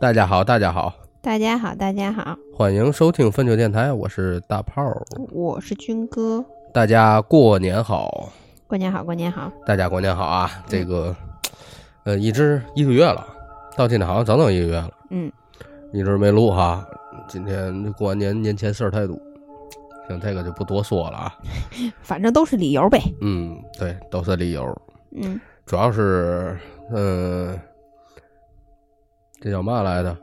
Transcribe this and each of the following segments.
大家好，大家好，大家好，大家好，欢迎收听分球电台，我是大炮儿。我是军哥。大家过年好，过年好，过年好。大家过年好啊！这个，呃，一直一个月了，到现在好像整整一个月了。嗯，一直没录哈。今天过完年，年前事儿太多，行，这个就不多说了啊。反正都是理由呗。嗯，对，都是理由。嗯，主要是，嗯、这叫嘛来的？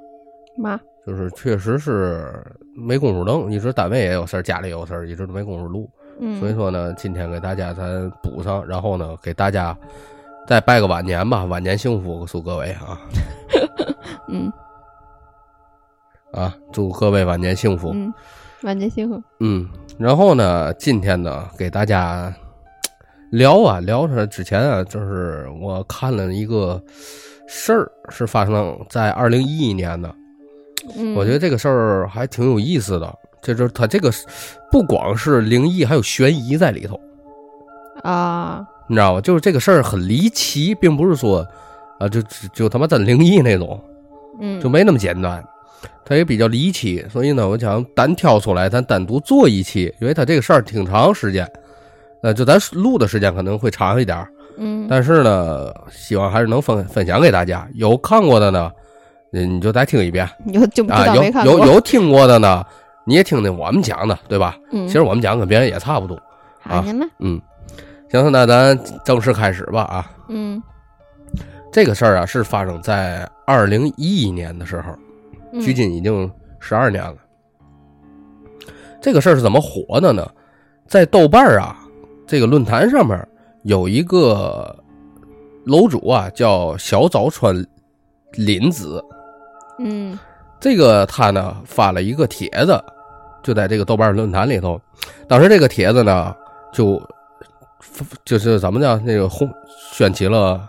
嘛，就是确实是没工夫弄，一直单位也有事儿，家里有事儿，一直都没工夫录。嗯，所以说呢，今天给大家咱补上，然后呢，给大家再拜个晚年吧，晚年幸福，祝各位啊 嗯啊，祝各位晚年幸福。嗯，晚年幸福。嗯，然后呢，今天呢，给大家聊啊聊着之前啊，就是我看了一个事儿，是发生在二零一一年的。嗯，我觉得这个事儿还挺有意思的，这就是它这个不光是灵异，还有悬疑在里头，啊，你知道吗？就是这个事儿很离奇，并不是说啊，就就就他妈真灵异那种，嗯，就没那么简单。它也比较离奇，所以呢，我想单挑出来，咱单独做一期，因为它这个事儿挺长时间，呃，就咱录的时间可能会长一点儿，嗯，但是呢，希望还是能分分享给大家。有看过的呢，嗯，你就再听一遍你就就不知啊；道有没看过。有有听过的呢，你也听听我们讲的，对吧？嗯，其实我们讲跟别人也差不多。好呢嘛。嗯，行，那咱正式开始吧啊。嗯，这个事儿啊，是发生在二零一一年的时候，嗯距今已经十二年了。这个事儿是怎么火的呢？在豆瓣儿啊这个论坛上面有一个楼主啊，叫小早川林子。嗯这个他呢发了一个帖子，就在这个豆瓣论坛里头。当时这个帖子呢，就就是怎么叫，那个轰掀起了，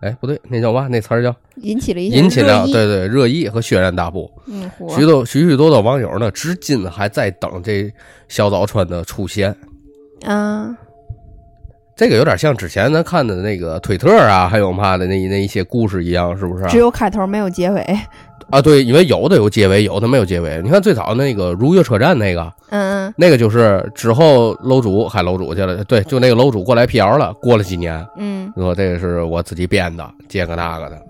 哎，不对，那叫嘛？那词儿叫引起了一些引起了对对热议和轩然大波。嗯，许多许许多多网友呢，至今还在等这小早川的出现。啊，这个有点像之前咱看的那个推特啊，还有嘛的那那一些故事一样，是不是啊？只有开头没有结尾。啊，对，因为有的有结尾，有的没有结尾。你看最早那个如月车站那个，嗯那个就是之后楼主喊楼主去了，对，就那个楼主过来辟谣了。过了几年，嗯说这个是我自己编的，这个那个的。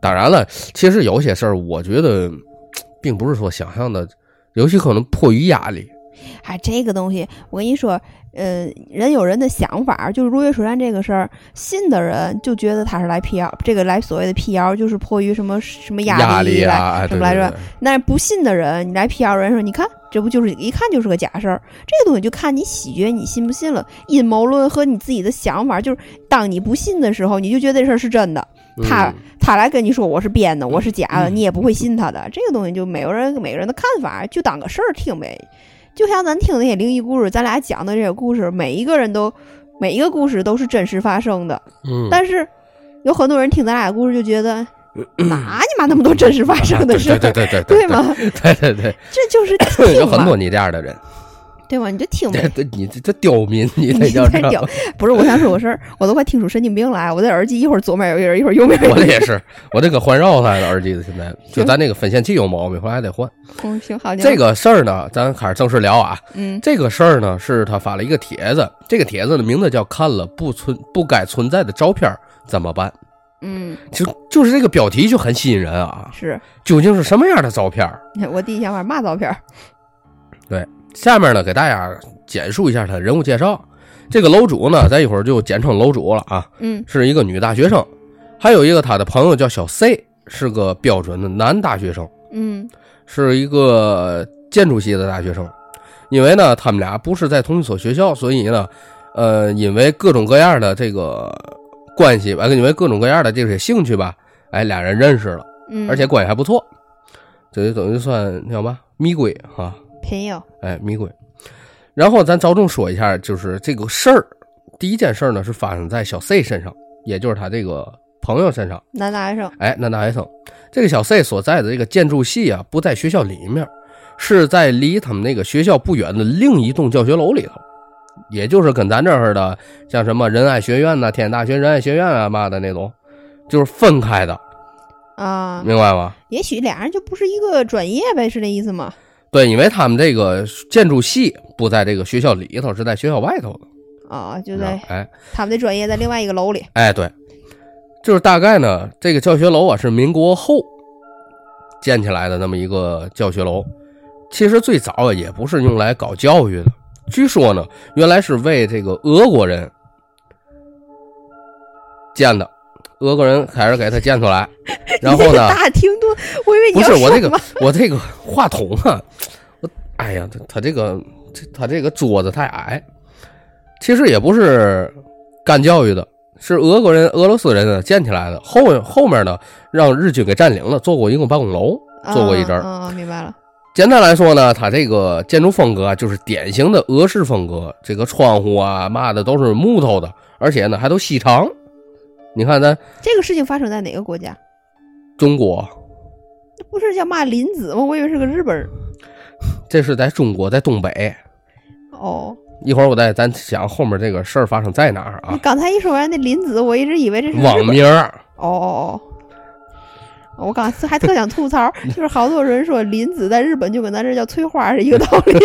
当然了，其实有些事儿，我觉得并不是说想象的，尤其可能迫于压力。哎，这个东西我跟你说，呃，人有人的想法，就是如月车站这个事儿，信的人就觉得他是来辟谣，这个来所谓的辟谣，就是迫于什么什么压力来什么来着？对对对但是不信的人，你来辟谣人说，你看这不就是一看就是个假事儿？这个东西就看你喜觉，你信不信了。阴谋论和你自己的想法，就是当你不信的时候，你就觉得这事儿是真的。他嗯他来跟你说我是编的，我是假的，你也不会信他的。这个东西就每个人每个人的看法，就当个事儿听呗。就像咱听那些灵异故事，咱俩讲的这些故事，每一个人都每一个故事都是真实发生的。嗯，但是有很多人听咱俩的故事就觉得，哪你妈那么多真实发生的事儿，对对对对对吗？对对对，这就是有很多你这样的人，对吗？你就听这你这这刁民，你这叫什么在屌，不是我想说个事儿，我都快听出神经病来。我这耳机一会儿左面有一人，一会儿右面有人。这也是，我这个环绕他的耳机的，现在 就咱那个分线器有毛病，回来还得换。嗯，行好。这个事儿呢，咱开始正式聊啊。嗯这个事儿呢，是他发了一个帖子，这个帖子的名字叫“看了不存不该存在的照片怎么办嗯，”，就就是这个标题就很吸引人啊。是究竟是什么样的照片？我第一想法嘛照片儿？下面呢，给大家简述一下他人物介绍。这个楼主呢，咱一会儿就简称楼主了啊，嗯。是一个女大学生，还有一个他的朋友叫小 C，是个标准的男大学生。嗯。是一个建筑系的大学生，因为呢，他们俩不是在同一所学校，所以呢，呃，因为各种各样的这个关系吧，因为各种各样的这些兴趣吧，哎，俩人认识了，嗯，而且关系还不错，这就等于算叫嘛蜜闺哈，朋友。哎，蜜闺。然后咱着重说一下，就是这个事儿，第一件事儿呢是发生在小 C 身上，也就是他这个朋友身上。男大学生，哎，男大学生，这个小 C 所在的这个建筑系啊，不在学校里面，是在离他们那个学校不远的另一栋教学楼里头，也就是跟咱这儿的，像什么仁爱学院呐、天津大学仁爱学院啊嘛的那种，就是分开的。啊，明白吗？也许俩人就不是一个专业呗，是这意思吗？对，因为他们这个建筑系不在这个学校里头，是在学校外头的。啊，就在哎他们的专业在另外一个楼里。哎，对，就是大概呢，这个教学楼啊是民国后建起来的那么一个教学楼。其实最早啊也不是用来搞教育的，据说呢，原来是为这个俄国人建的。俄国人开始给他建出来，然后呢，大停顿，我以为你不是我这个 我这个话筒啊，我哎呀，他他这个这他这个桌子太矮，其实也不是干教育的，是俄国人俄罗斯人呢建起来的。后后面呢让日军给占领了，做过一个办公楼，做过一阵儿。明白了。简单来说呢，它这个建筑风格啊，就是典型的俄式风格，这个窗户啊嘛的都是木头的，而且呢还都细长。你看咱这个事情发生在哪个国家？中国，不是叫骂林子吗？我以为是个日本人。这是在中国，在东北。哦，一会儿我再咱讲后面这个事儿发生在哪儿啊？你刚才一说完那林子，我一直以为这是网。名儿，哦哦哦。我刚才还特想吐槽，就是好多人说林子在日本就跟咱这叫翠花是一个道理。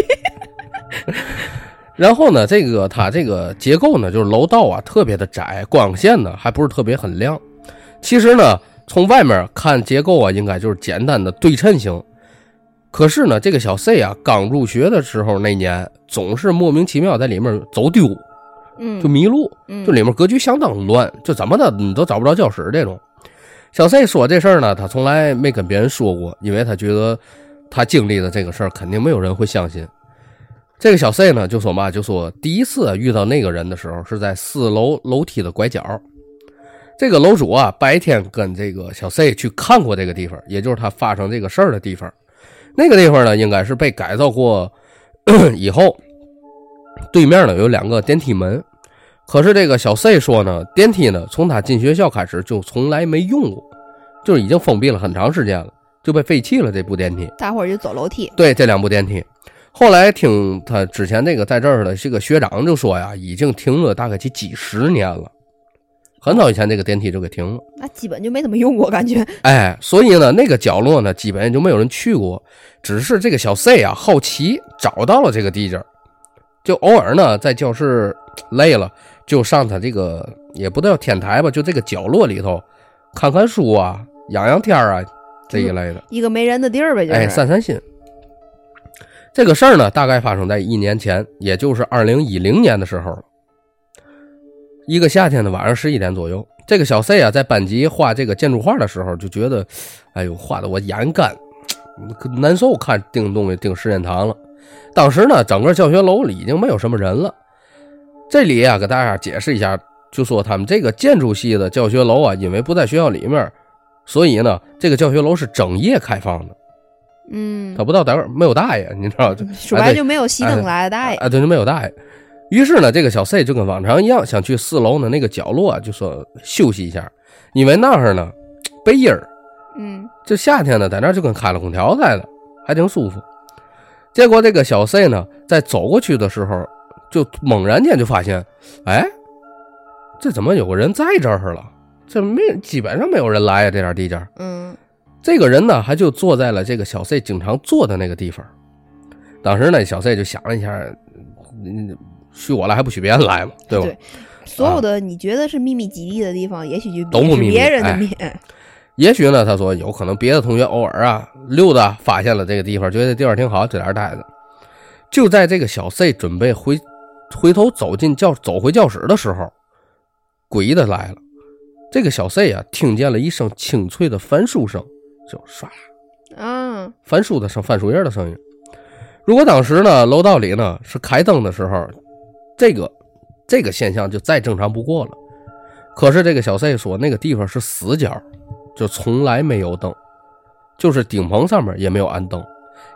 然后呢，这个它这个结构呢，就是楼道啊特别的窄，光线呢还不是特别很亮。其实呢，从外面看结构啊，应该就是简单的对称型。可是呢，这个小 C 啊，刚入学的时候那年，总是莫名其妙在里面走丢，嗯，就迷路，嗯就里面格局相当乱，就怎么的你都找不着教室这种。小 C 说这事儿呢，他从来没跟别人说过，因为他觉得他经历的这个事儿肯定没有人会相信。这个小 C 呢就说嘛，就说第一次遇到那个人的时候是在四楼楼梯的拐角。这个楼主啊，白天跟这个小 C 去看过这个地方，也就是他发生这个事儿的地方。那个地方呢，应该是被改造过 以后，对面呢有两个电梯门。可是这个小 C 说呢，电梯呢从他进学校开始就从来没用过，就是已经封闭了很长时间了，就被废弃了这部电梯。大伙儿就走楼梯。对，这两部电梯。后来听他之前那个在这儿的这个学长就说呀，已经停了大概几几十年了，很早以前这个电梯就给停了。那基本就没怎么用过，感觉。哎，所以呢，那个角落呢，基本就没有人去过，只是这个小 C 啊好奇找到了这个地界儿，就偶尔呢在教室累了，就上他这个也不叫天台吧，就这个角落里头看看书啊，养养天儿啊这一类的。一个没人的地儿呗，就是。哎，散散心。这个事儿呢，大概发生在一年前，也就是二零一零年的时候了。一个夏天的晚上十一点左右，这个小 C 啊，在班级画这个建筑画的时候，就觉得，哎呦，画的我眼干，难受，看盯东西盯时间长了。当时呢，整个教学楼里已经没有什么人了。这里啊，给大家解释一下，就说他们这个建筑系的教学楼啊，因为不在学校里面，所以呢，这个教学楼是整夜开放的。嗯，他不到点儿没有大爷，你知道就说白就没有熄灯来的大爷。啊，对，就没有大爷。于是呢，这个小 C 就跟往常一样，想去四楼的那个角落啊，就说休息一下，因为那儿呢背阴儿，嗯这夏天呢在那儿就跟开了空调似的，还挺舒服。结果这个小 C 呢，在走过去的时候，就猛然间就发现，哎，这怎么有个人在这儿了？这没基本上没有人来呀、这点地界儿。嗯这个人呢，还就坐在了这个小 C 经常坐的那个地方。当时呢，小 C 就想了一下，嗯，许我来还不许别人来嘛，对吧？对所有的你觉得是秘密基地的地方，也许就都不秘密是别人的哎秘。也许呢，他说有可能别的同学偶尔啊溜达发现了这个地方，觉得这地方挺好，在这儿待着。就在这个小 C 准备回回头走进教走回教室的时候，诡异的来了。这个小 C 啊，听见了一声清脆的翻书声，就唰啦啊，翻书的声，翻书页的声音。如果当时呢，楼道里呢是开灯的时候，这个这个现象就再正常不过了。可是这个小 C 说，那个地方是死角，就从来没有灯，就是顶棚上面也没有安灯。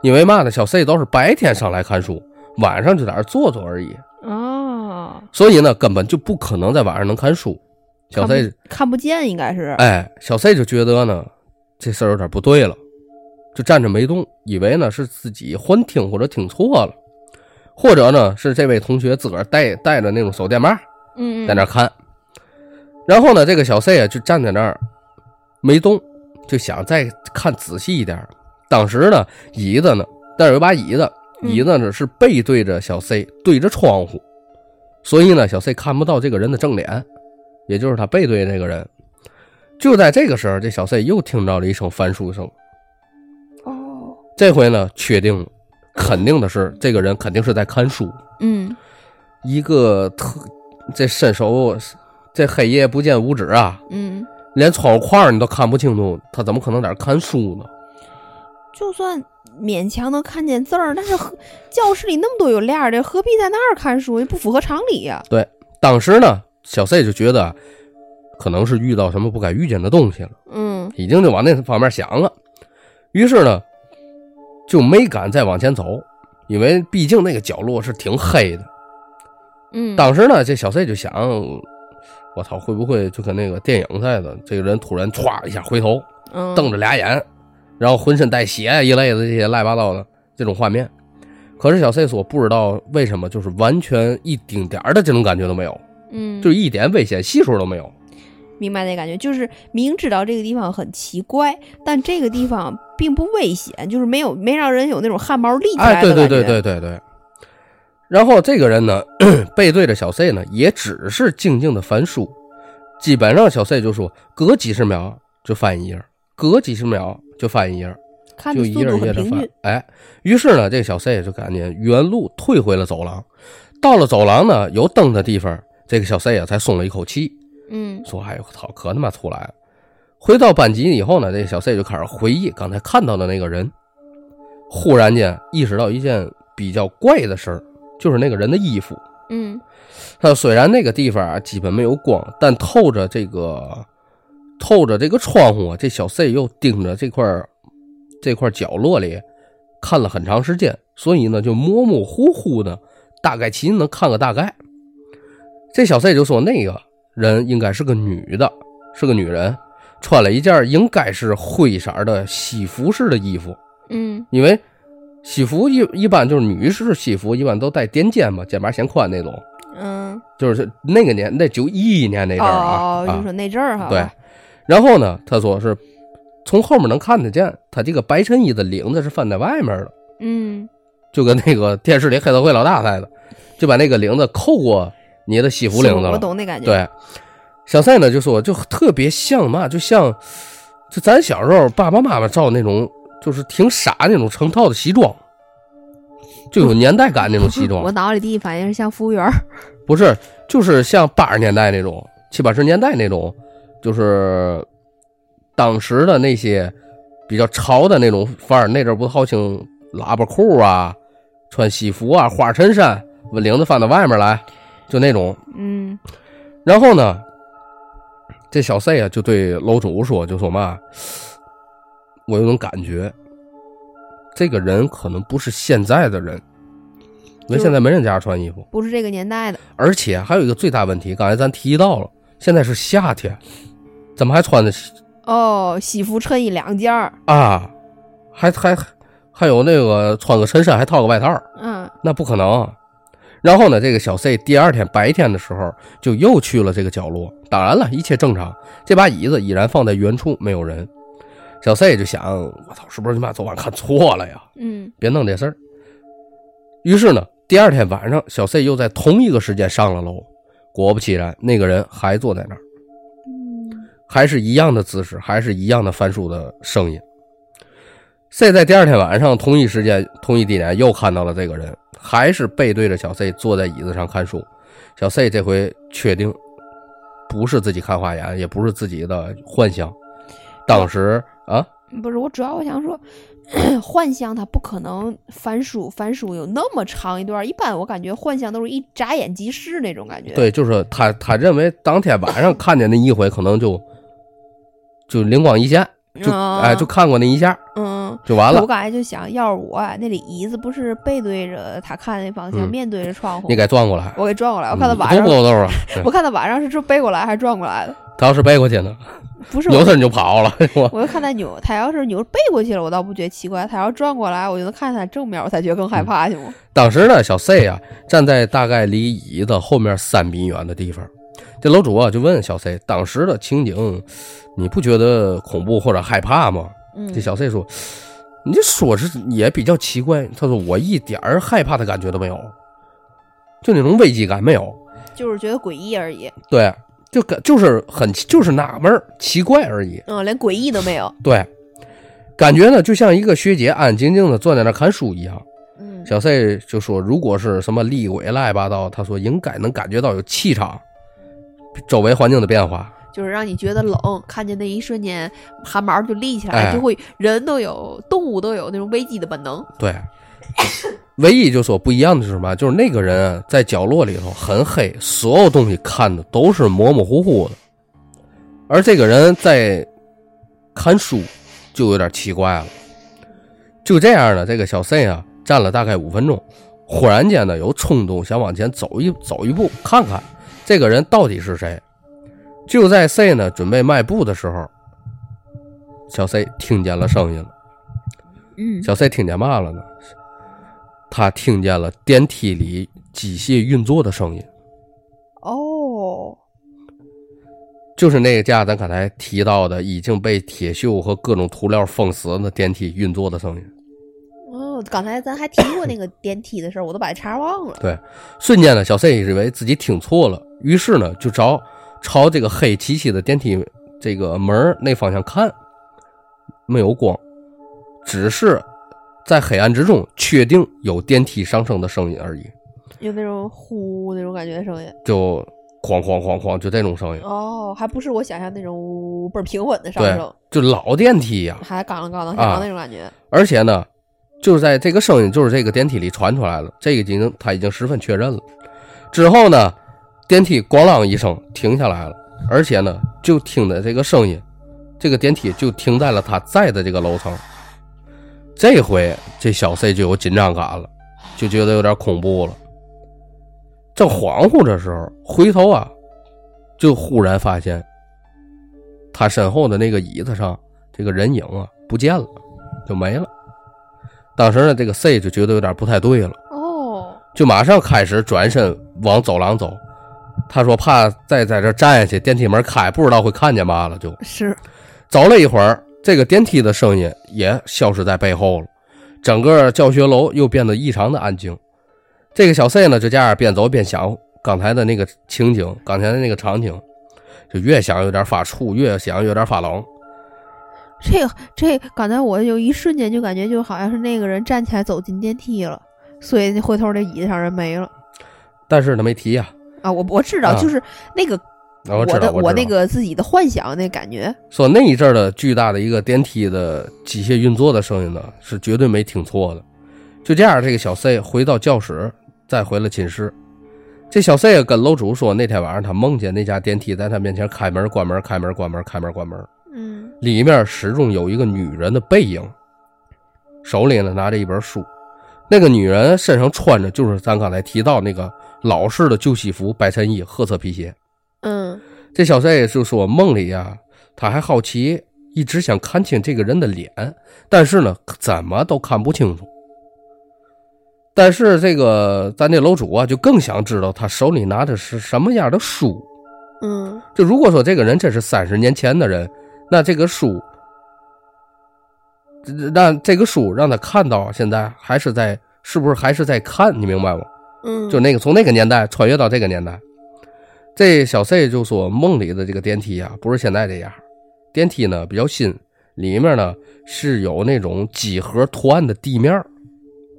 因为嘛呢，小 C 都是白天上来看书，晚上就在那坐坐而已，哦，所以呢，根本就不可能在晚上能看书。小看 C 不看不见，应该是。哎，小 C 就觉得呢，这事儿有点不对了，就站着没动，以为呢是自己幻听或者听错了，或者呢是这位同学自个儿带带着那种手电棒嗯，在那儿看。然后呢，这个小 C 啊就站在那儿没动，就想再看仔细一点。当时呢，椅子呢，但是有把椅子，嗯椅子呢是背对着小 C，对着窗户，所以呢，小 C 看不到这个人的正脸，也就是他背对这个人。就在这个时候，这小 C 又听到了一声翻书声。哦，这回呢，确定了，肯定的是，这个人肯定是在看书。嗯一个特这伸手，这黑夜不见五指啊，嗯，连窗户框你都看不清楚，他怎么可能在这看书呢？就算勉强能看见字儿，但是何教室里那么多有链儿的，何必在那儿看书？也不符合常理呀、对当时呢，小 C 就觉得可能是遇到什么不该遇见的东西了，嗯已经就往那方面想了。于是呢，就没敢再往前走，因为毕竟那个角落是挺黑的。嗯，当时呢，这小 C 就想，我操，会不会就跟那个电影似的，这个人突然歘一下回头，嗯瞪着俩眼，然后浑身带血一类的这些乱七八糟的这种画面。可是小 C 说不知道为什么，就是完全一丁点儿的这种感觉都没有，嗯，就一点危险系数都没有。明白那感觉，就是明知道这个地方很奇怪，但这个地方并不危险，就是没有没让人有那种汗毛立起来哎，的感觉。对对对对对对。然后这个人呢，背对着小 C 呢，也只是静静的翻书，基本上小 C 就说隔几十秒就翻一页，隔几十秒就翻一页，看就一页一页的翻。哎，于是呢，这个小 C 就赶紧原路退回了走廊。到了走廊呢，有灯的地方，这个小 C 啊才松了一口气，嗯说：“哎呦我操，可他妈出来了！”回到班级以后呢，这小 C 就开始回忆刚才看到的那个人，忽然间意识到一件比较怪的事儿，就是那个人的衣服。嗯他虽然那个地方啊基本没有光，但透着这个透着这个窗户啊，这小 C 又盯着这块儿这块角落里看了很长时间，所以呢就模模糊糊的，大概其能看个大概。这小 C 就说那个人应该是个女的，是个女人，穿了一件应该是灰色的西服式的衣服，嗯因为西服一一般就是女士西服一般都带垫肩嘛，肩膀显宽那种。嗯，就是那个年，那九一一年那阵儿啊，哦，就啊说那阵儿哈。对。然后呢，他说是从后面能看得见，他这个白衬衣的领子是翻在外面的，嗯就跟那个电视里黑社会老大似的，就把那个领子扣过你的西服领子我。懂那感觉。，对，小赛呢就说就特别像嘛，就像就咱小时候爸爸妈妈照那种就是挺傻那种成套的西装，就有年代感那种西装 我。脑里第一反应是像服务员。不是，就是像八十年代那种、七八十年代那种，就是当时的那些比较潮的那种范儿。那阵儿不好兴喇叭裤啊，穿西服啊，花衬衫，领子翻到外面来，就那种。嗯然后呢，这小 C 啊就对楼主说，就说嘛，我有种感觉，这个人可能不是现在的人，因为现在没人家穿衣服。不是这个年代的。而且还有一个最大问题，刚才咱提到了，现在是夏天，怎么还穿的哦，西服衬衣两件儿。啊？还还还有那个穿个衬衫还套个外套，嗯那不可能。然后呢，这个小 C 第二天白天的时候就又去了这个角落，当然了，一切正常，这把椅子依然放在原处，没有人。小 C 就想，我操，是不是你妈昨晚看错了呀？嗯别弄这事儿。于是呢，第二天晚上，小 C 又在同一个时间上了楼，果不其然，那个人还坐在那儿。嗯还是一样的姿势，还是一样的翻书的声音。C 在第二天晚上同一时间、同一地点又看到了这个人，还是背对着小 C 坐在椅子上看书。小 C 这回确定不是自己看花眼，也不是自己的幻想。当时啊，不是，我主要我想说，幻象它不可能翻书，翻书有那么长一段。一般我感觉幻象都是一眨眼即逝那种感觉。，对，就是他，他认为当天晚上看见那一回，可能就就灵光一现，就、哎，就看过那一下嗯。就完了我。刚才就想，要是我啊那里椅子不是背对着他看那方向，嗯面对着窗户，你给转过来，我给转过来。我看他嗯晚上，多不够豆啊！我看他晚上是这背过来还是转过来的？他要是背过去呢，不是我，扭身就跑了，我就看他扭，他要是扭背过去了，我倒不觉得奇怪。他要转过来，我就能看见他正面，我才觉得更嗯害怕去嘛。当时呢，小 C 啊站在大概离椅子后面三米远的地方，这楼主啊就问小 C，当时的情景你不觉得恐怖或者害怕吗？嗯，这小 C 说，你这说是也比较奇怪。他说我一点儿害怕的感觉都没有，就那种危机感没有。就是觉得诡异而已。对，就感就是很就是纳闷儿奇怪而已。嗯，连诡异都没有。对，感觉呢就像一个学姐安安静静的坐在那看书一样。嗯，小 C 就说，如果是什么厉鬼乱七八糟，他说应该能感觉到有气场，周围环境的变化。就是让你觉得冷，看见那一瞬间汗毛就立起来，哎就会人都有，动物都有那种危机的本能。对，唯一就说不一样的是什么？就是那个人啊在角落里头很黑，所有东西看的都是模模糊糊的，而这个人在看书就有点奇怪了。就这样呢，这个小 C 啊站了大概五分钟，忽然间呢有冲动想往前走一走一步，看看这个人到底是谁。就在 C 呢准备迈步的时候，小 C 听见了声音了。嗯，小 C 听见嘛了呢？他听见了电梯里机械运作的声音，哦，就是那个架咱刚才提到的已经被铁锈和各种涂料封死的电梯运作的声音。哦，刚才咱还提过那个电梯的事儿，我都把茬忘了。对，瞬间呢，小 C 以为自己听错了，于是呢就朝朝这个黑漆漆的电梯这个门儿那方向看，没有光，只是在黑暗之中确定有电梯上升的声音而已，有那种呼那种感觉的声音。就哐哐哐哐，就这种声音。哦，还不是我想象那种倍儿平稳的上对升，，就老电梯呀、还嘎啷嘎啷啊响那种感觉。而且呢，就是在这个声音就是这个电梯里传出来了，这个已经他已经十分确认了。之后呢，电梯咣啷一声停下来了，而且呢，就听的这个声音，这个电梯就停在了他在的这个楼层。这回这小 C 就有紧张感了，就觉得有点恐怖了。正恍惚的时候，回头啊，就忽然发现他身后的那个椅子上这个人影啊不见了，就没了。当时呢，这个 C 就觉得有点不太对了，哦，就马上开始转身往走廊走。他说怕再在这站下去，电梯门开，不知道会看见嘛了。就是走了一会儿，这个电梯的声音也消失在背后了，整个教学楼又变得异常的安静。这个小 C 呢，就这样边走边想刚才的那个情景，刚才的那个场景，就越想有点发怵，越想有点发冷。这个这刚才我有一瞬间就感觉就好像是那个人站起来走进电梯了，所以那回头那椅子上人没了但是他没提呀、啊！我我知道，啊就是那个啊，我知道，的我那知道个自己的幻想那感觉。说那一阵儿的巨大的一个电梯的机械运作的声音呢，是绝对没听错的。就这样，这个小 C 回到教室，再回了寝室。这小 C 跟楼主说，那天晚上他梦见那家电梯在他面前开门、关门、开门、关门、开门、关门，嗯里面始终有一个女人的背影，手里呢拿着一本书。那个女人身上穿着就是咱刚才提到那个老式的旧西服、白衬衣、褐色皮鞋。嗯这小 C 就说梦里呀、他还好奇，一直想看清这个人的脸，但是呢，怎么都看不清楚。但是这个咱这楼主啊，就更想知道他手里拿的是什么样的书。嗯就如果说这个人这是三十年前的人，那这个书，那这个书让他看到现在还是在，是不是还是在看？你明白吗？嗯，就那个从那个年代穿越到这个年代，这小 C 就说梦里的这个电梯啊，不是现在这样，电梯呢比较新，里面呢是有那种几何图案的地面儿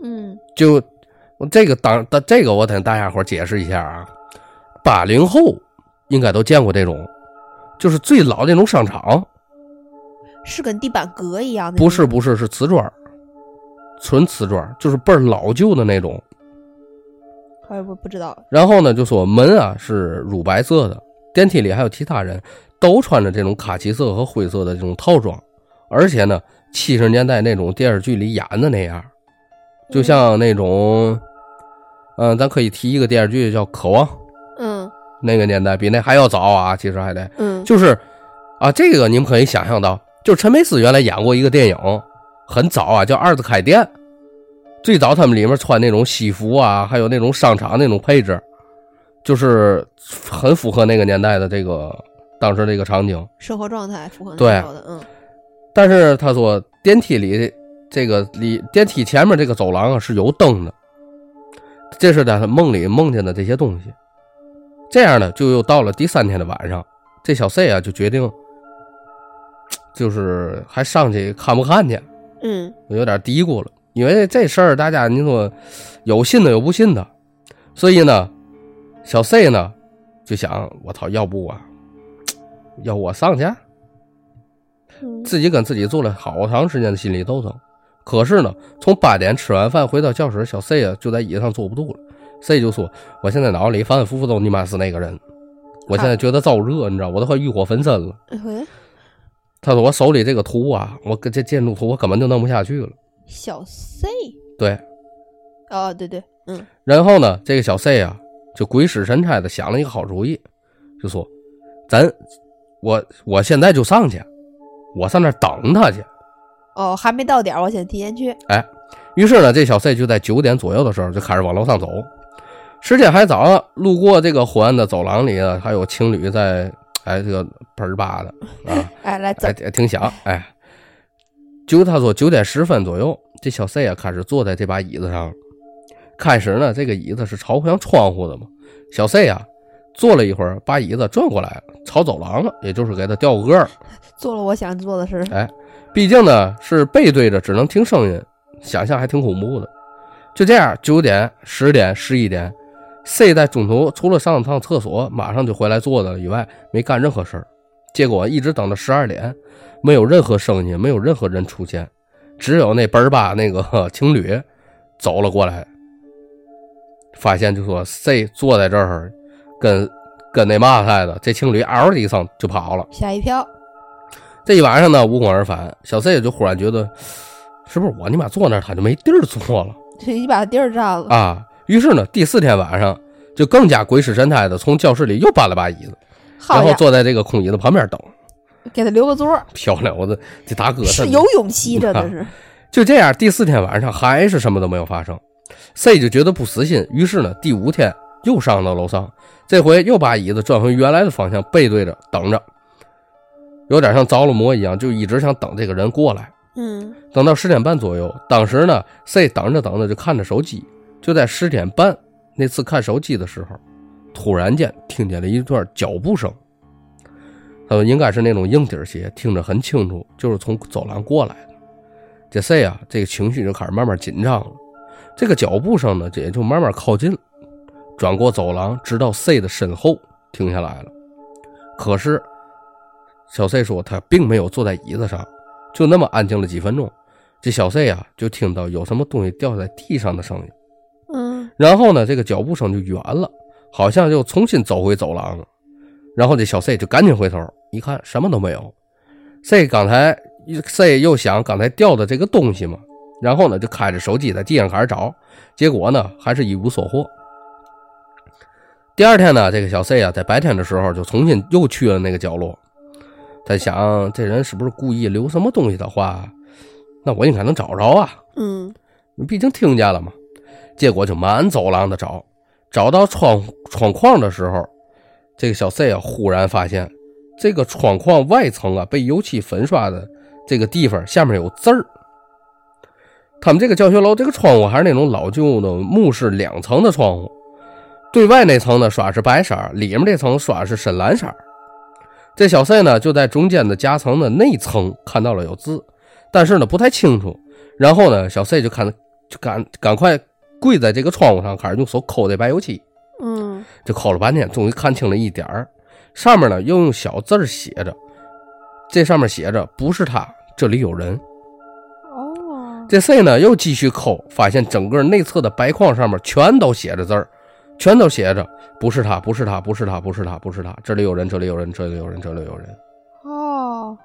嗯。就这个当但这个我等大家伙解释一下啊，八零后应该都见过这种，就是最老那种商场，是跟地板革一样的，不是不是是瓷砖，纯瓷砖，就是倍儿老旧的那种。哎，我不知道。然后呢，就说门啊是乳白色的，电梯里还有其他人都穿着这种卡其色和灰色的这种套装，而且呢，七十年代那种电视剧里演的那样，就像那种，嗯、咱可以提一个电视剧叫《渴望》，嗯那个年代比那还要早啊，其实还得嗯就是啊，这个你们可以想象到，就是陈佩斯原来演过一个电影，很早啊，叫《二次开店》。最早他们里面穿那种西服啊，还有那种商场那种配置，就是很符合那个年代的这个当时这个场景。生活状态符合那对的，嗯但是他说电梯里这个里电梯前面这个走廊啊是有灯的，这是在他梦里梦见的这些东西。这样呢，就又到了第三天的晚上，这小 C 啊就决定，就是还上去看不看去，嗯有点嘀咕了。因为这事儿大家你说有信的有不信的，所以呢，小 C 呢就想，我操，要不啊，要我上去？嗯自己跟自己做了好长时间的心理斗争。可是呢，从八点吃完饭回到教室，小 C 啊就在椅子上坐不住了。C 就说：“我现在脑子里反反复复都你妈是那个人，我现在觉得燥热，你知道，我都快欲火焚身了。哎回”他说：“我手里这个图啊，我跟这建筑图我根本就弄不下去了。小 C，” 对，哦对对，嗯然后呢，这个小 C 啊就鬼使神差的想了一个好主意，就说：“咱我我现在就上去，我上那儿等他去。”哦还没到点儿，我先提前去，哎于是呢，这小 C 就在九点左右的时候就开始往楼上走。时间还早，路过这个昏暗的走廊里呢，还有情侣在哎这个喷儿吧的啊，哎来走哎，挺响哎。就他说九点十分左右，这小 C 啊开始坐在这把椅子上。开始呢，这个椅子是朝向窗户的嘛。小 C 啊坐了一会儿，把椅子转过来了，朝走廊了，也就是给他调个个儿。做了我想做的事，哎，毕竟呢是背对着，只能听声音，想象还挺恐怖的。就这样，九点、十点、十一点，C 在中途除了上趟厕所，马上就回来坐的以外，没干任何事儿。结果一直等到十二点，没有任何声音，没有任何人出现，只有那奔儿吧那个 情侣走了过来，发现就说 C 坐在这儿，跟跟那嘛似的，这情侣嗷的一声就跑了。吓一跳，这一晚上呢，无功而返。小 C 就忽然觉得，是不是我你妈坐那儿他就没地儿坐了你把地儿占了，啊？于是呢，第四天晚上就更加鬼使神差的从教室里又搬了把椅子，然后，坐在这个空椅子旁边等。给他留个座儿，漂亮，我的这大哥是有勇气，真的是，就这样，第四天晚上还是什么都没有发生。C 就觉得不死心，于是呢，第五天又上到楼上，这回又把椅子转回原来的方向，背对着等着，有点像着了魔一样，就一直想等这个人过来。嗯等到十点半左右，当时呢，C 等着等着就看着手机，就在十点半那次看手机的时候，突然间听见了一段脚步声。他说应该是那种硬底鞋，听着很清楚，就是从走廊过来的。这 C 啊，这个情绪就开始慢慢紧张了。这个脚步声呢，也就慢慢靠近了，转过走廊，直到 C 的身后停下来了。可是小 C 说他并没有坐在椅子上，就那么安静了几分钟。这小 C 啊，就听到有什么东西掉在地上的声音，嗯然后呢，这个脚步声就远了，好像又重新走回走廊了。然后这小 C 就赶紧回头一看，什么都没有。C 刚才 C 又想刚才掉的这个东西嘛，然后呢就开着手机在地上开始找，结果呢还是一无所获。第二天呢，这个小 C 啊，在白天的时候就重新又去了那个角落。他想，这人是不是故意留什么东西的话，那我应该能找着啊。嗯毕竟听见了嘛。结果就满走廊的找，找到窗窗框的时候，这个小 C 啊，忽然发现这个窗框外层啊被油漆粉刷的这个地方下面有字儿。他们这个教学楼这个窗户还是那种老旧的木式两层的窗户，对外那层呢刷是白色，里面这层刷是深蓝色。这小 C 呢就在中间的夹层的内层看到了有字，但是呢不太清楚。然后呢，小 C 就看就赶赶快跪在这个窗户上，开始用手抠这白油漆，嗯就抠了半天，终于看清了一点儿。上面呢又用小字儿写着，这上面写着“不是他，这里有人”。哦，这 C 呢又继续抠，发现整个内侧的白框上面全都写着字儿，全都写着“不是他，不是他，不是他，不是他，不是他，这里有人，这里有人，这里有人，这里有人”。哦，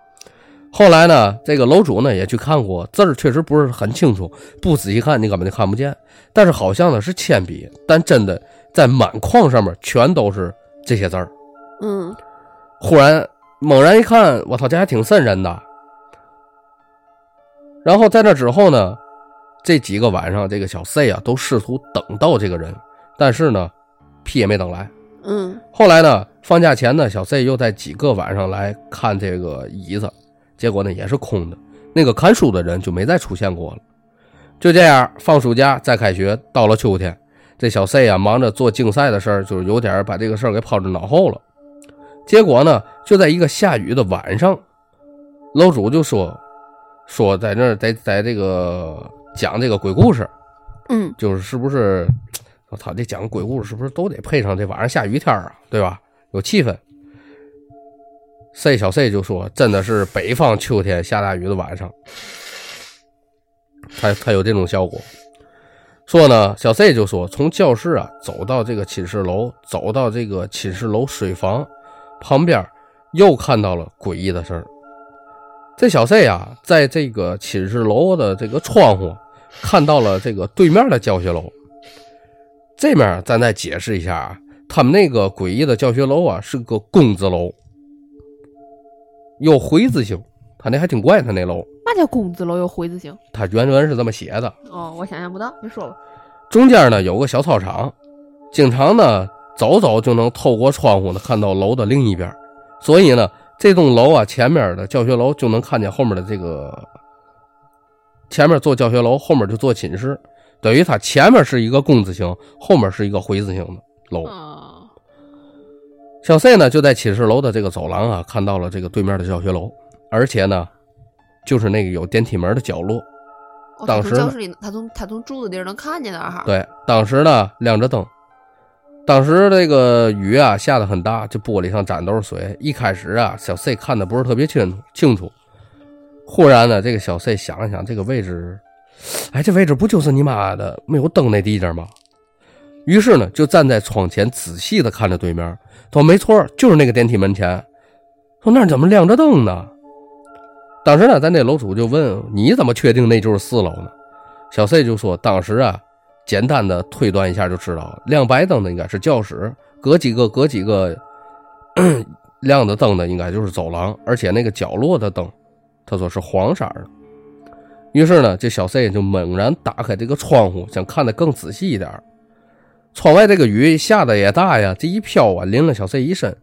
后来呢，这个楼主呢也去看过，字儿确实不是很清楚，不仔细看你根本就看不见。但是好像呢是铅笔，但真的在满框上面全都是这些字儿。嗯忽然猛然一看，我操，这还挺瘆人的。然后在那之后呢，这几个晚上，这个小 C 啊都试图等到这个人，但是呢，屁也没等来。嗯后来呢，放假前呢，小 C 又在几个晚上来看这个椅子，结果呢也是空的，那个看书的人就没再出现过了。就这样，放暑假再开学，到了秋天，这小 C 啊忙着做竞赛的事儿，就是有点把这个事儿给抛之脑后了。结果呢，就在一个下雨的晚上，楼主就说说在那儿在在这个讲这个鬼故事，嗯就是是不是？我操，这讲鬼故事是不是都得配上这晚上下雨天儿啊？对吧？有气氛。C 小 C 就说：“真的是北方秋天下大雨的晚上，才才有这种效果。”说呢，小 C 就说：“从教室啊走到这个寝室楼，走到这个寝室楼水房旁边，又看到了诡异的事儿。这小 C 啊，在这个寝室楼的这个窗户看到了这个对面的教学楼。这面咱再解释一下啊，他们那个诡异的教学楼啊是个工字楼，有回字形，他那还挺怪，他那楼，嘛叫工字楼有回字形？他原文是这么写的。哦，我想象不到，你说吧。中间呢有个小操场，经常呢走走就能透过窗户呢看到楼的另一边，所以呢这栋楼啊前面的教学楼就能看见后面的这个，前面做教学楼，后面就做寝室，等于它前面是一个工字形，后面是一个回字形的楼。啊，小 C 呢就在寝室楼的这个走廊啊看到了这个对面的教学楼，而且呢就是那个有电梯门的角落。哦当时呢他从教室里，他从他从住的地儿能看见那儿哈。，对，当时呢亮着灯，当时这个雨啊下的很大，这玻璃上沾都是水。一开始啊，小 C 看的不是特别清楚清楚，忽然呢，这个小 C 想了想，这个位置，哎，这位置不就是你妈的没有灯那地方吗？于是呢，就站在窗前仔细的看着对面，说没错，就是那个电梯门前。说那怎么亮着灯呢？当时呢，咱这楼主就问：“你怎么确定那就是四楼呢？”小 C 就说：“当时啊，简单的推断一下就知道了，亮白灯的应该是教室，隔几个隔几个 亮的灯的应该就是走廊，而且那个角落的灯，他说是黄色的。于是呢，这小 C 就猛然打开这个窗户，想看得更仔细一点。窗外这个雨下的也大呀，这一飘啊，淋了小 C 一身。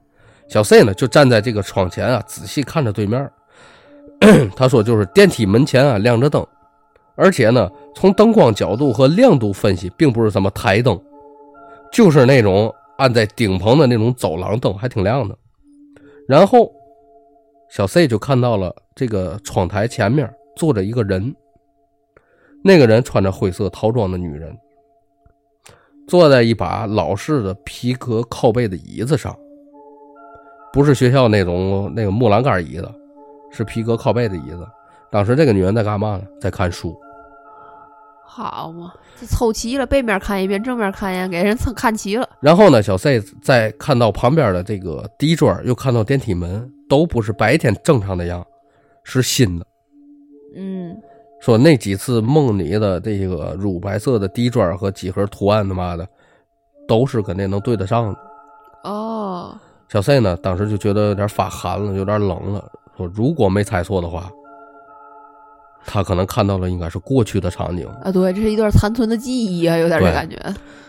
小 C 呢，就站在这个窗前啊，仔细看着对面。他说，就是电梯门前啊亮着灯，而且呢，从灯光角度和亮度分析，并不是什么台灯，就是那种安在顶棚的那种走廊灯，还挺亮的。然后，小 C 就看到了这个窗台前面坐着一个人，那个人穿着灰色套装的女人，坐在一把老式的皮革靠背的椅子上，不是学校那种那个木栏杆椅子，是皮革靠背的椅子。当时这个女人在干嘛呢？在看书。好嘛，这凑齐了，背面看一遍，正面看一眼，给人蹭看齐了。然后呢，小 C 在看到旁边的这个地砖，又看到电梯门，都不是白天正常的样，是新的。嗯，说那几次梦里的这个乳白色的地砖和几何图案他妈的，都是肯定能对得上的。哦，小 C 呢，当时就觉得有点发寒了，有点冷了。说如果没猜错的话，他可能看到了应该是过去的场景。啊，对，这是一段残存的记忆啊，有点这感觉。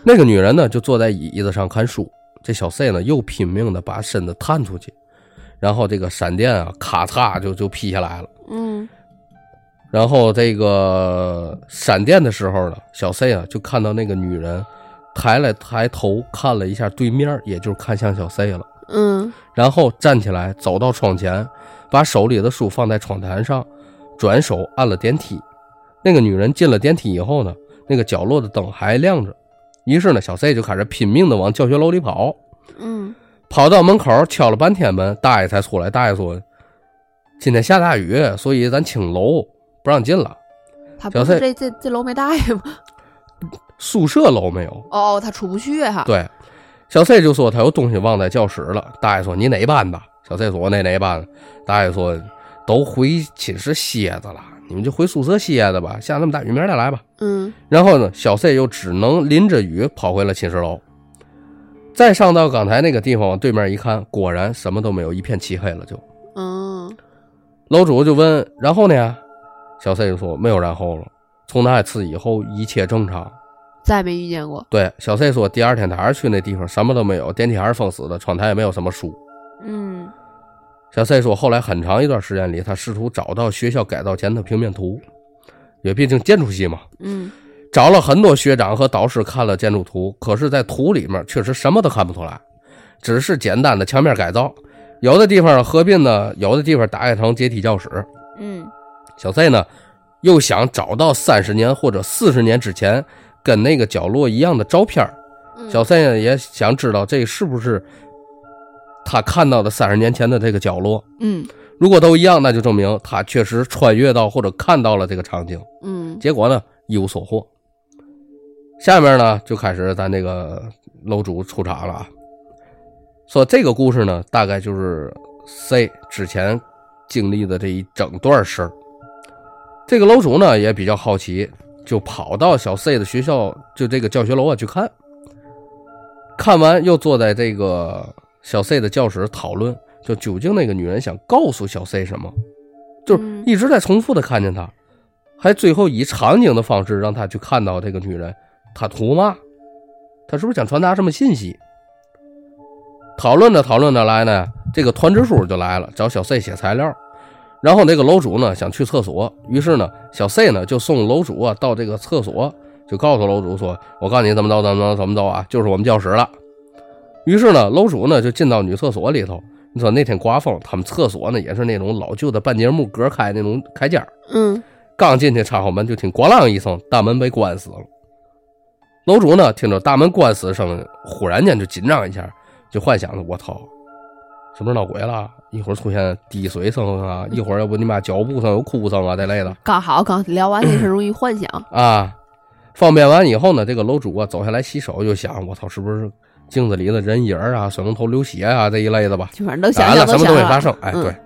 那个女人呢，就坐在椅子上看书。这小 C 呢，又拼命的把身子探出去，然后这个闪电啊，咔嚓就就劈下来了。嗯，然后这个闪电的时候呢，小 C 啊就看到那个女人抬了抬头看了一下对面，也就是看向小 C 了。嗯，然后站起来走到窗前，把手里的书放在窗台上，转手按了电梯。那个女人进了电梯以后呢，那个角落的灯还亮着。于是呢，小 C 就开始拼命的往教学楼里跑，嗯，跑到门口敲了半天门，大爷才出来。大爷说：“今天下大雨，所以咱清楼，不让进了。小他不是这这这楼没大爷吗？宿舍楼没有。”哦，他出不去哈。对，小 C 就说他有东西忘在教室了。大爷说：“你哪班的？”小 C 说：“我哪哪班。”大爷说：“都回寝室歇着了，你们就回宿舍歇着吧。下那么大雨，明儿再来吧。”嗯，然后呢，小 C 又只能淋着雨跑回了寝室楼。再上到刚才那个地方，往对面一看，果然什么都没有，一片漆黑了就。嗯，楼主就问：“然后呢？”小 C 就说：“没有然后了。从那次以后，一切正常。再没遇见过。对，小 C 说，第二天他还是去那地方，什么都没有，电梯还是封死的，窗台也没有什么书。嗯小 C 说，后来很长一段时间里，他试图找到学校改造前的平面图，因为毕竟建筑系嘛，嗯。找了很多学长和导师看了建筑图，可是，在图里面确实什么都看不出来，只是简单的墙面改造，有的地方合并呢，有的地方打开成阶梯教室。嗯。小 C 呢，又想找到三十年或者四十年之前跟那个角落一样的照片小 C 呢也想知道这是不是他看到的三十年前的这个角落。嗯如果都一样，那就证明他确实穿越到或者看到了这个场景。嗯结果呢，一无所获。下面呢，就开始咱这个楼主出场了啊。说这个故事呢，大概就是 C 之前经历的这一整段事儿。这个楼主呢也比较好奇，就跑到小 C 的学校，就这个教学楼啊去看。看完又坐在这个小 C 的教室讨论，就究竟那个女人想告诉小 C 什么，就一直在重复的看见她，还最后以场景的方式让他去看到这个女人，她图嘛？她是不是想传达什么信息？讨论着讨论着来呢，这个团支书就来了，找小 C 写材料。然后那个楼主呢想去厕所，于是呢小 C 呢就送楼主啊到这个厕所，就告诉楼主说：“我告诉你怎么着怎么着怎么着啊，就是我们教室了。”于是呢楼主呢就进到女厕所里头。你说那天刮风，他们厕所呢也是那种老旧的半截木隔开那种开间儿嗯刚进去插好门，就听咣啷一声，大门被关死了。楼主呢，听着大门关死声，忽然间就紧张一下，就幻想着我操，是不是闹鬼了？一会儿出现滴水声啊，一会儿要不你妈脚步声有哭声啊这类的刚好刚聊完这事容易幻想。啊。方便完以后呢，这个楼主啊走下来洗手，就想我操，是不是镜子里的人影儿啊、水龙头流血啊这一类的吧？就反正都想完了，什么都没发生。哎，嗯对。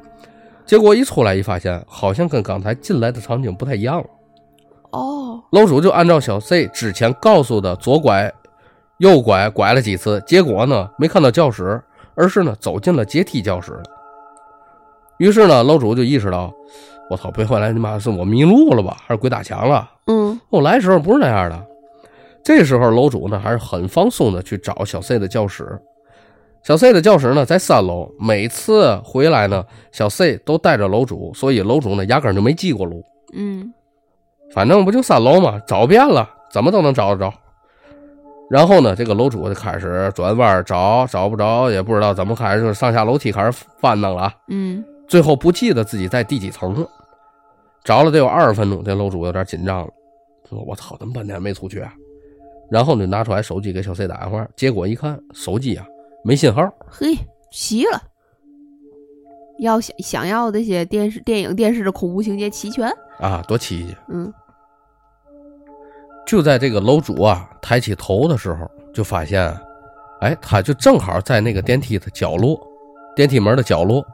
结果一出来一发现，好像跟刚才进来的场景不太一样了。哦，楼主就按照小 C 之前告诉的左拐、右拐拐了几次，结果呢没看到教室，而是呢走进了阶梯教室了。于是呢，楼主就意识到，我操，别回来，你妈是我迷路了吧，还是鬼打墙了？嗯我来的时候不是那样的。这时候楼主呢还是很放松的去找小 C 的教室。小 C 的教室呢在三楼，每次回来呢，小 C 都带着楼主，所以楼主呢压根就没记过路。嗯反正不就三楼嘛，找遍了，怎么都能找得着。然后呢，这个楼主就开始转弯找，找不着，也不知道怎么开始就上下楼梯开始翻腾了。嗯最后不记得自己在第几层了，找了得有二十分钟，这楼主有点紧张了，说：“我操，怎么半天没出去啊？”然后呢拿出来手机给小 C 打电话，结果一看手机啊没信号，嘿，齐了。要想想要这些电视、电影、电视的恐怖情节齐全。啊，多奇迹！嗯就在这个楼主啊抬起头的时候，就发现，哎，他就正好在那个电梯的角落，电梯门的角落。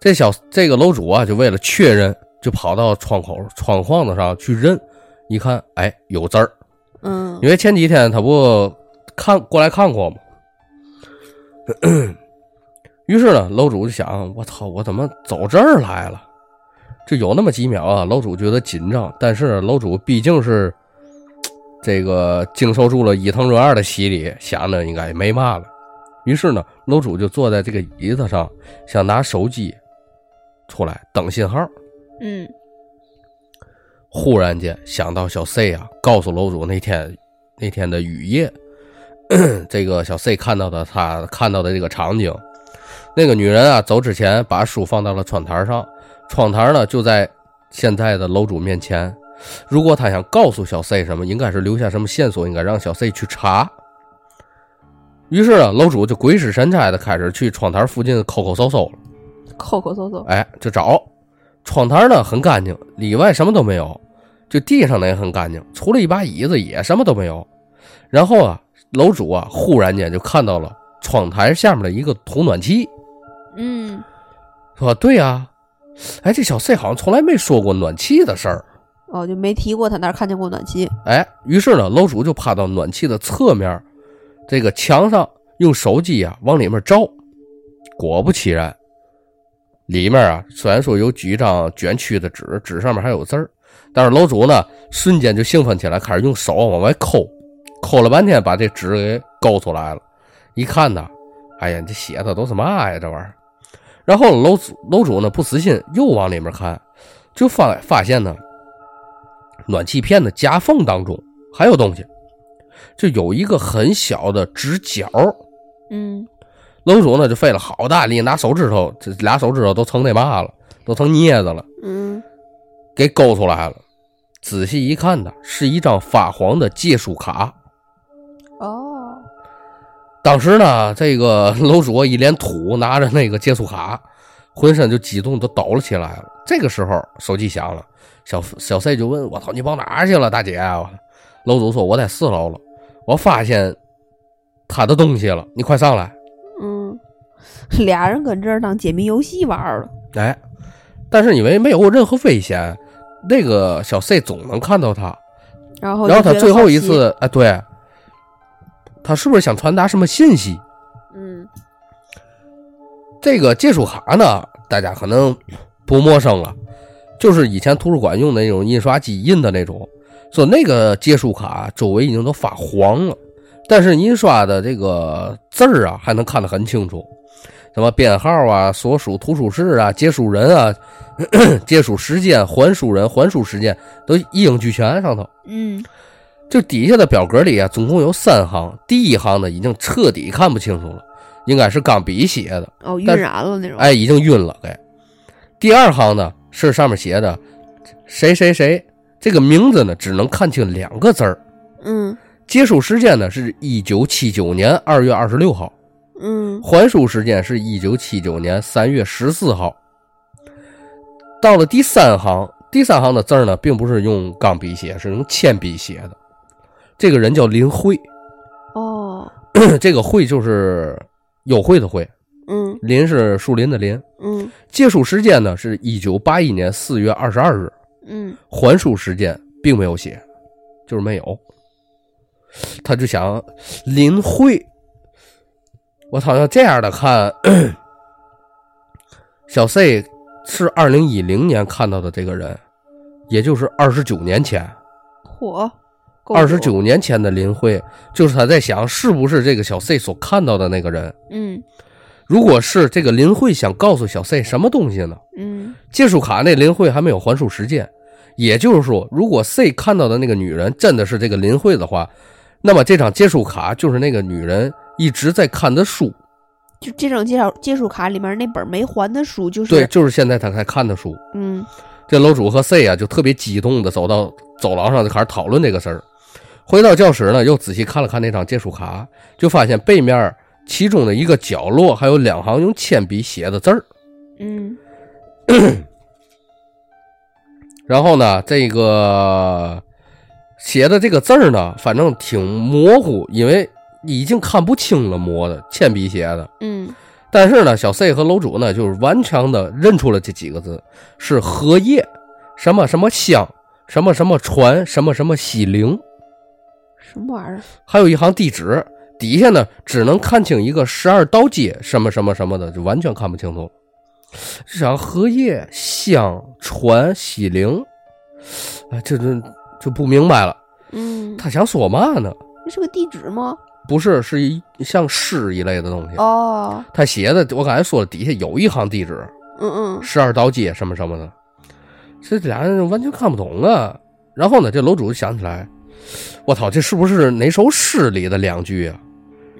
这小这个楼主啊，就为了确认，就跑到窗口窗框子上去认，一看，哎，有字儿。嗯因为前几天他不看过来看过吗？于是呢，楼主就想：我操，我怎么走这儿来了？就有那么几秒啊，楼主觉得紧张，但是楼主毕竟是这个经受住了伊藤润二的洗礼，想着应该没嘛了。于是呢，楼主就坐在这个椅子上，想拿手机出来等信号。嗯忽然间想到小 C 啊，告诉楼主那天那天的雨夜，这个小 C 看到的他看到的这个场景，那个女人啊走之前把书放到了窗台上，窗台呢就在现在的楼主面前。如果他想告诉小 C 什么，应该是留下什么线索，应该让小 C 去查。于是呢，楼主就鬼使神差的开始去窗台附近抠抠搜搜了。抠抠搜搜。哎，就找窗台呢很干净，里外什么都没有，就地上呢也很干净，除了一把椅子也什么都没有。然后啊，楼主啊忽然间就看到了窗台下面的一个铜暖气，嗯说对呀、哎，这小 C 好像从来没说过暖气的事儿。哦，就没提过他那儿看见过暖气。哎，于是呢，楼主就趴到暖气的侧面，这个墙上用手机啊往里面照，果不其然，里面啊虽然说有几张卷曲的纸，纸上面还有字儿，但是楼主呢瞬间就兴奋起来，开始用手往外抠，抠了半天，把这纸给勾出来了。一看呢，哎呀，这写的都是嘛呀？这玩意儿。然后楼主楼主呢不死心，又往里面看，就发发现呢，暖气片的夹缝当中还有东西，就有一个很小的直角。嗯楼主呢就费了好大力，拿手指头，这俩手指头都成那嘛了，都成镊子了，嗯，给勾出来了。仔细一看呢，是一张发黄的借书卡。哦，当时呢，这个楼主一脸土，拿着那个借书卡，浑身就激动，都抖了起来了。这个时候，手机响了，小小 C 就问我：“操，你跑哪儿去了，大姐？”楼主说：“我在四楼了，我发现他的东西了，你快上来。嗯，俩人搁这儿当解谜游戏玩儿了。”哎，但是因为没有任何危险，那个小 C 总能看到他。然后然后他最后一次，哎，对，他是不是想传达什么信息？嗯这个借书卡呢，大家可能不陌生了，就是以前图书馆用的那种印刷机印的那种。说那个借书卡周围已经都发黄了，但是印刷的这个字儿啊，还能看得很清楚，什么编号啊、所属图书室啊、借书人啊、借书时间、还书人、还书时间都一应俱全上头。嗯就底下的表格里啊，总共有三行，第一行呢已经彻底看不清楚了，应该是钢笔写的。哦，晕染了那种。哎，已经晕了。给，第二行呢是上面写的谁谁谁，这个名字呢只能看清两个字儿。嗯结束时间呢是一九七九年二月二十六号，嗯。还书时间是一九七九年三月十四号。到了第三行，第三行的字儿呢，并不是用钢笔写，是用铅笔写的。这个人叫林慧，哦。这个慧就是优惠的慧，嗯。林是树林的林。嗯。借书时间呢是一九八一年四月二十二日，嗯。还书时间并没有写，就是没有。他就想林慧，我操，要这样的看，小 C 是二零一零年看到的这个人，也就是二十九年前，嚯，够二十九年前的林慧，就是他在想是不是这个小 C 所看到的那个人。嗯如果是这个林慧想告诉小 C 什么东西呢？嗯借书卡那林慧还没有还书时间，也就是说，如果 C 看到的那个女人真的是这个林慧的话，那么这张借书卡就是那个女人一直在看的书，就这张介绍借书卡里面那本没还的书，就是对，就是现在她在看的书。嗯这楼主和 C 啊就特别激动的走到走廊上就开始讨论这个事儿。回到教室呢，又仔细看了看那张借书卡，就发现背面其中的一个角落还有两行用铅笔写的字儿。嗯 然后呢，这个写的这个字儿呢，反正挺模糊，因为已经看不清了，磨的铅笔写的。嗯但是呢，小 C 和楼主呢，就是顽强的认出了这几个字，是荷叶，什么什么香，什么什么船，什么什么喜灵，什么玩意儿？还有一行地址，底下呢只能看清一个十二道街，什么什么什么的，就完全看不清楚。这想荷叶、香、船、喜灵，啊，这这就不明白了，嗯，他想说嘛呢？这是个地址吗？不是，是一像诗一类的东西。哦，他写的，我刚才说了，底下有一行地址，嗯嗯十二道街什么什么的，这俩人完全看不懂啊。然后呢，这楼主就想起来，我操，这是不是哪首诗里的两句啊？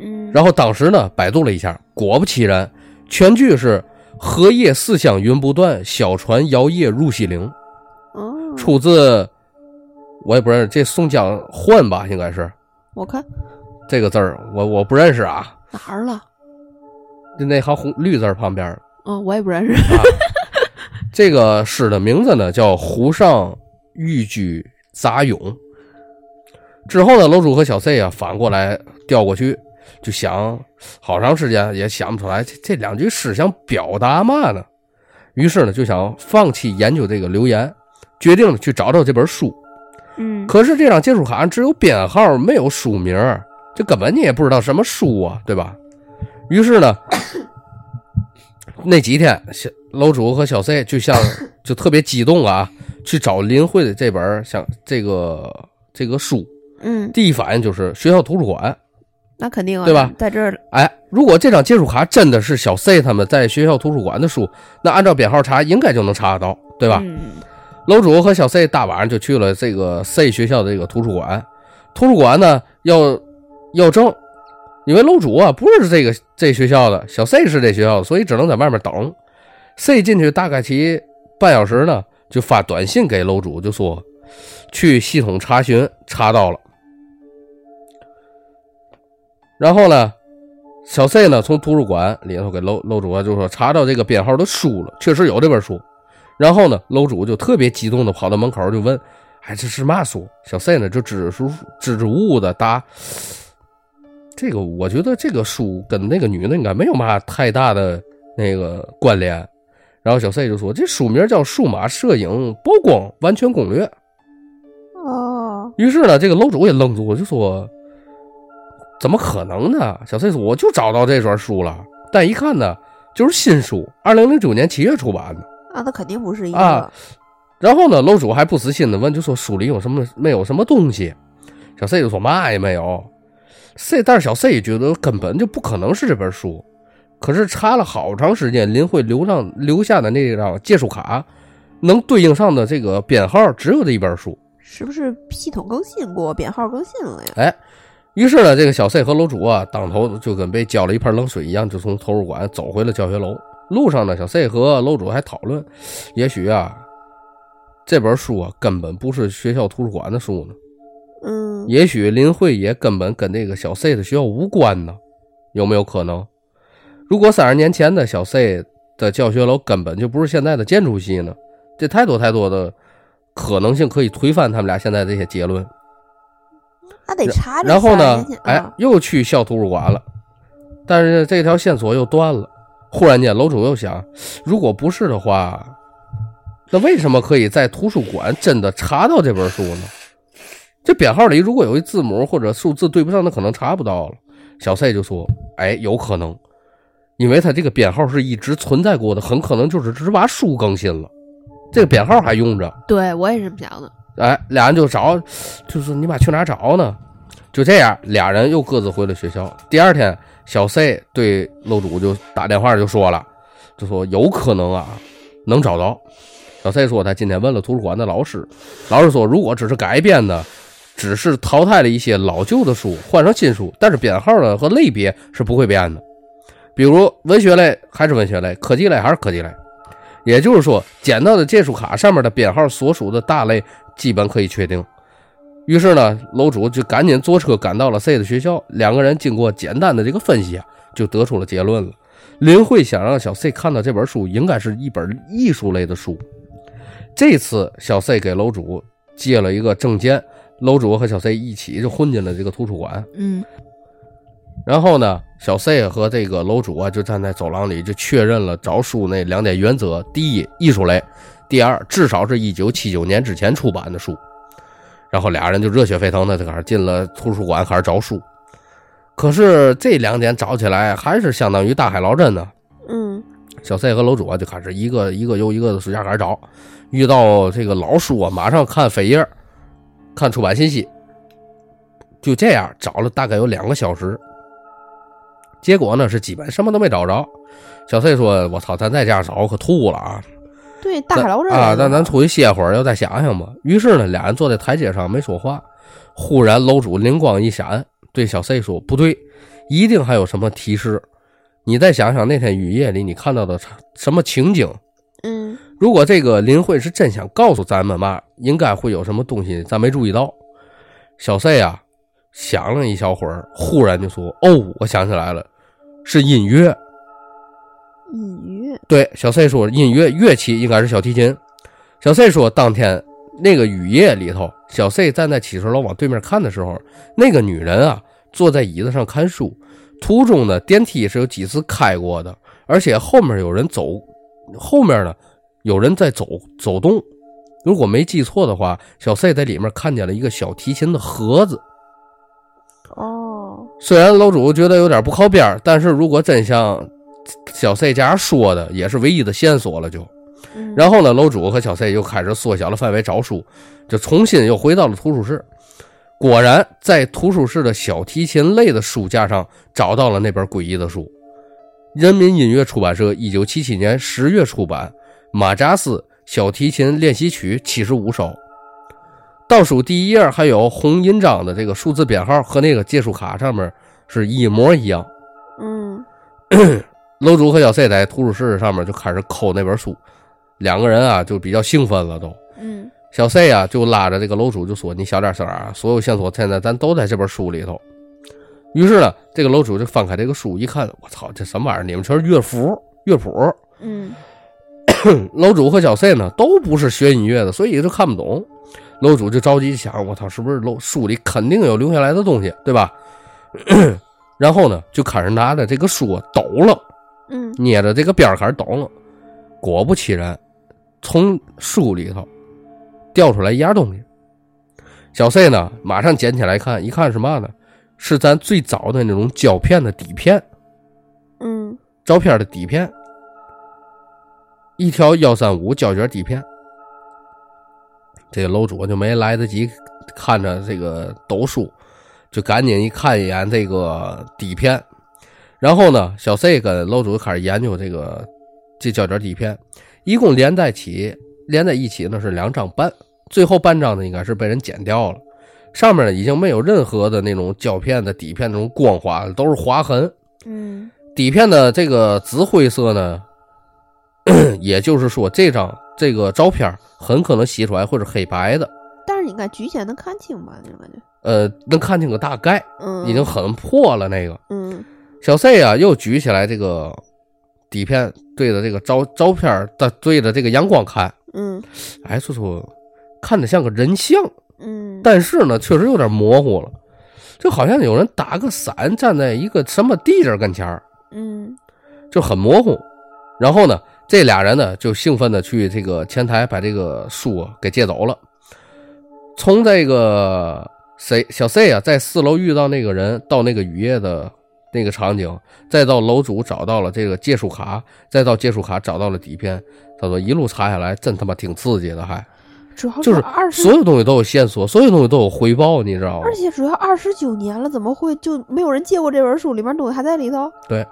嗯，然后当时呢，百度了一下，果不其然，全句是“荷叶四香云不断，小船摇曳入西陵哦”，，出自我也不认识，这宋江换吧，应该是我看这个字儿，我我不认识啊，哪儿了？就那行红绿字儿旁边儿嗯，我也不认识。啊。这个诗的名字呢叫《湖上寓居杂咏》。之后呢，楼主和小 C 啊反过来调过去，就想好长时间也想不出来这这两句诗想表达嘛呢。于是呢，就想放弃研究这个留言，决定去找找这本书。嗯可是这张借书卡只有编号，没有书名，这根本你也不知道什么书啊，对吧？于是呢，那几天小楼主和小 C 就像 就特别激动啊，去找林慧的这本儿像这个这个书。嗯，第一反应就是学校图书馆。那肯定啊，对吧？在这儿，哎，如果这张借书卡真的是小 C 他们在学校图书馆的书，那按照编号查，应该就能查得到，对吧？嗯楼主和小 C 大晚上就去了这个 C 学校的这个图书馆，图书馆呢要要证，因为楼主啊不是这个这学校的，小 C 是这学校的，所以只能在外面等。C 进去大概其半小时呢，就发短信给楼主，就说去系统查询，查到了。然后呢，小 C 呢从图书馆里头给楼楼主啊就说查到这个编号的书了，确实有这本书。然后呢，楼主就特别激动的跑到门口就问：“哎，这是嘛书？”小 C 呢就支支吾支支吾吾的答：“这个我觉得这个书跟那个女的应该没有嘛太大的那个关联。”然后小 C 就说：“这书名叫《数码摄影曝光完全攻略》。”哦，于是呢，这个楼主也愣住了，就说：“怎么可能呢？”小 C 说：“我就找到这本书了，但一看呢，就是新书，二零零九年七月出版的。啊，那肯定不是一啊个，然后呢，楼主还不死心的问，就说书里有什么没有什么东西？小 C 就说嘛也没有。C，但是小 C 觉得根本就不可能是这本书。可是查了好长时间，林慧留上留下的那张借书卡，能对应上的这个编号只有这一本书。是不是系统更新过，编号更新了呀？哎，于是呢，这个小 C 和楼主啊，当头就跟被浇了一盆冷水一样，就从图书馆走回了教学楼。路上呢，小 C 和楼主还讨论，也许啊，这本书啊根本不是学校图书馆的书呢，嗯，也许林慧也根本跟那个小 C 的学校无关呢，有没有可能？如果三十年前的小 C 的教学楼根本就不是现在的建筑系呢？这太多太多的可能性可以推翻他们俩现在这些结论。那得查然后呢哎啊，又去校图书馆了，但是这条线索又断了。忽然间，楼主又想，如果不是的话，那为什么可以在图书馆真的查到这本书呢？这编号里如果有一字母或者数字对不上，那可能查不到了。小 C 就说：“哎，有可能，因为他这个编号是一直存在过的，很可能就是只是把书更新了，这个编号还用着。”对我也是这么想的。哎，俩人就找，就是你妈去哪儿找呢？就这样，俩人又各自回了学校。第二天，小 C 对楼主就打电话就说了，就说有可能啊，能找着。小 C 说他今天问了图书馆的老师，老师说如果只是改编的，只是淘汰了一些老旧的书，换成新书，但是编号呢和类别是不会变的。比如文学类还是文学类，科技类还是科技类。也就是说，捡到的借书卡上面的编号所属的大类基本可以确定。于是呢，楼主就赶紧坐车赶到了 C 的学校。两个人经过简单的这个分析啊，就得出了结论了。林慧想让小 C 看到这本书，应该是一本艺术类的书。这次小 C 给楼主借了一个证件，楼主和小 C 一起就混进了这个图书馆。嗯然后呢，小 C 和这个楼主啊，就站在走廊里就确认了找书那两点原则：第一，艺术类；第二，至少是一九七九年之前出版的书。然后俩人就热血沸腾的就开始进了图书馆，开始找书。可是这两点找起来还是相当于大海捞针呢。嗯小 C 和楼主啊就开始一个一个又一个的书架开始找，遇到这个老书啊，马上看扉页，看出版信息。就这样找了大概有两个小时，结果呢是基本什么都没找着。小 C 说：“我操，咱再这样找可吐了啊！”对，大海捞针啊，那咱出去歇会儿，要再想想吧。于是呢，俩人坐在台阶上没说话。忽然，楼主灵光一闪，对小 C 说：“不对，一定还有什么提示。你再想想那天雨夜里你看到的什么情景。嗯如果这个林慧是真想告诉咱们嘛，应该会有什么东西咱没注意到。”小 C 啊，想了一小会儿，忽然就说：“哦，我想起来了，是音乐。”音乐，对，小 C 说音乐乐器应该是小提琴。小 C 说，当天那个雨夜里头，小 C 站在七十楼往对面看的时候，那个女人啊坐在椅子上看书，途中呢电梯是有几次开过的，而且后面有人走，后面呢有人在走走动。如果没记错的话，小 C 在里面看见了一个小提琴的盒子。哦，虽然楼主觉得有点不靠边，但是如果真像小 C 家说的，也是唯一的线索了就。嗯然后呢，楼主和小 C 又开始缩小了范围找书，就重新又回到了图书室。果然在图书室的小提琴类的书架上找到了那本诡异的书。人民音乐出版社一九七七年十月出版《马扎斯小提琴练习曲七十五首》，倒数第一页还有红印章的这个数字编号和那个借书卡上面是一模一样。嗯 楼主和小 C 在图书室上面就开始抠那本书，两个人啊就比较兴奋了都。嗯小 C 啊就拉着这个楼主就说：“你小点声啊，所有线索现在咱都在这本书里头。”于是呢，这个楼主就翻开这个书一看，我操，这什么玩意儿？你们全是乐符、乐谱。嗯 楼主和小 C 呢都不是学音乐的，所以就看不懂。楼主就着急想：我操，是不是楼书里肯定有留下来的东西，对吧？然后呢，就开始拿着这个书抖了。嗯捏着这个边儿开始抖了。果不其然，从书里头掉出来一样东西。小 C 呢，马上捡起来看，一看是嘛呢？是咱最早的那种胶片的底片，嗯照片的底片，一条幺三五胶卷底片。这个楼主就没来得及看着这个抖书，就赶紧一看一眼这个底片，然后呢，小 C 跟楼主开始研究这个这胶卷底片，一共连在起连在一起呢是两张半，最后半张呢应该是被人剪掉了，上面呢已经没有任何的那种胶片的底片那种光滑，都是划痕。嗯底片的这个紫灰色呢，也就是说这张这个照片很可能洗出来会是黑白的，但是你看举起来能看清吧？那种感觉。呃，能看清个大概，嗯，已经很破了那个。嗯小 C 啊，又举起来这个底片，对着这个照照片的对着这个阳光看，嗯哎，说说看着像个人像，嗯，但是呢，确实有点模糊了，就好像有人打个伞站在一个什么地儿跟前儿，嗯就很模糊。然后呢，这俩人呢就兴奋的去这个前台把这个书啊给借走了。从这个 C 小 C 啊，在四楼遇到那个人，到那个雨夜的那个场景，再到楼主找到了这个借书卡，再到借书卡找到了底片，他说一路查下来，真他妈挺刺激的，还主要就是二十所有东西都有线索，所有东西都有回报，你知道吗而？且主要二十九年了，怎么会就没有人借过这本书？里面东西还在里头？对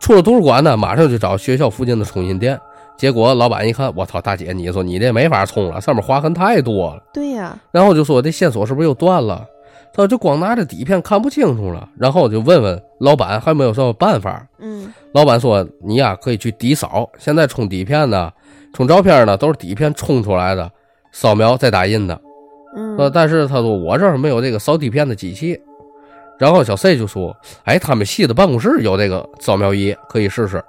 出了图书馆呢，马上就找学校附近的冲印店。结果老板一看，我操，大姐，你说你这没法冲了，上面划痕太多了。对呀，然后就说这线索是不是又断了？他说就光拿着底片看不清楚了。然后就问问老板还有没有什么办法。嗯老板说你呀可以去底扫，现在冲底片呢，冲照片呢都是底片冲出来的，扫描再打印的。呃，嗯但是他说我这儿没有这个扫底片的机器。然后小 C 就说，哎，他们系的办公室有这个扫描仪，可以试试。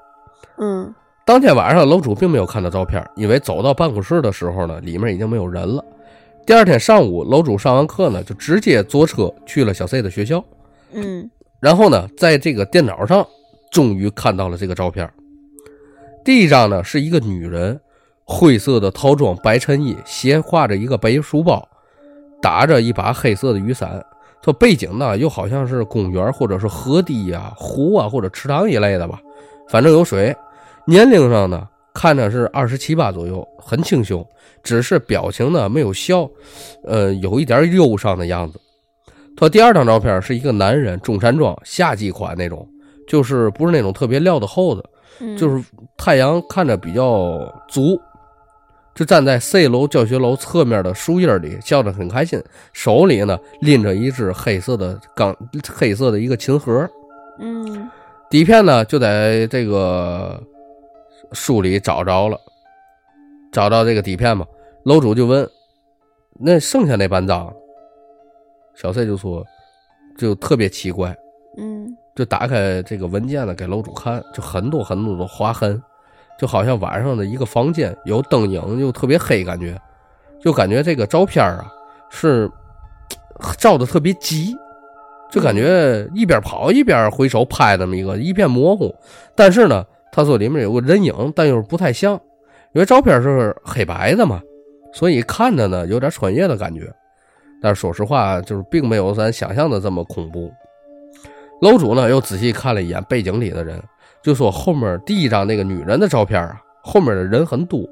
嗯当天晚上，楼主并没有看到照片，因为走到办公室的时候呢，里面已经没有人了。第二天上午，楼主上完课呢，就直接坐车去了小 C 的学校。嗯然后呢，在这个电脑上，终于看到了这个照片。第一张呢，是一个女人，灰色的套装白衬衣，斜挎着一个背书包，打着一把黑色的雨伞。说背景呢，又好像是公园或者是河堤呀、湖啊或者池塘一类的吧，反正有水。年龄上呢，看着是二十七八左右，很清秀，只是表情呢没有笑，呃，有一点忧伤的样子。他第二张照片是一个男人，中山装，夏季款那种，就是不是那种特别料的厚的，嗯，就是太阳看着比较足，就站在 C 楼教学楼侧面的树叶里，笑得很开心，手里呢拎着一只黑色的钢黑色的一个琴盒，嗯底片呢就在这个书里找着了，找到这个底片嘛，楼主就问，那剩下那半张，小 C 就说，就特别奇怪，嗯。就打开这个文件呢，给楼主看，就很多很多的划痕，就好像晚上的一个房间有灯影，又特别黑，感觉，就感觉这个照片啊是照的特别急，就感觉一边跑一边回手拍那么一个，一片模糊。但是呢，他说里面有个人影，但又是不太像，因为照片是黑白的嘛，所以看着呢有点穿越的感觉。但是说实话，就是并没有咱想象的这么恐怖。楼主呢又仔细看了一眼背景里的人，就说后面第一张那个女人的照片啊，后面的人很多，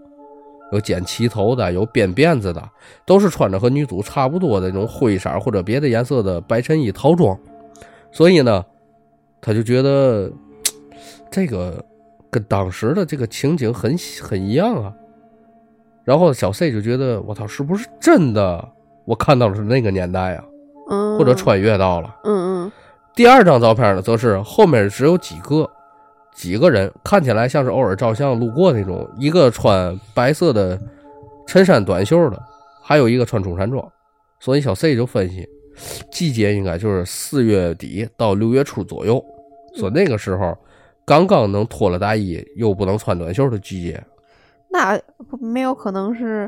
有剪齐头的，有编辫子的，都是穿着和女主差不多的那种灰色或者别的颜色的白衬衣套装。所以呢，他就觉得 这个跟当时的这个情景很很一样啊。然后小 C 就觉得我操，是不是真的？我看到的是那个年代啊，嗯，或者穿越到了。嗯嗯第二张照片呢，则是后面只有几个几个人，看起来像是偶尔照相路过那种。一个穿白色的衬衫短袖的，还有一个穿中山装。所以小 C 就分析，季节应该就是四月底到六月初左右，说那个时候刚刚能脱了大衣又不能穿短袖的季节。那没有可能是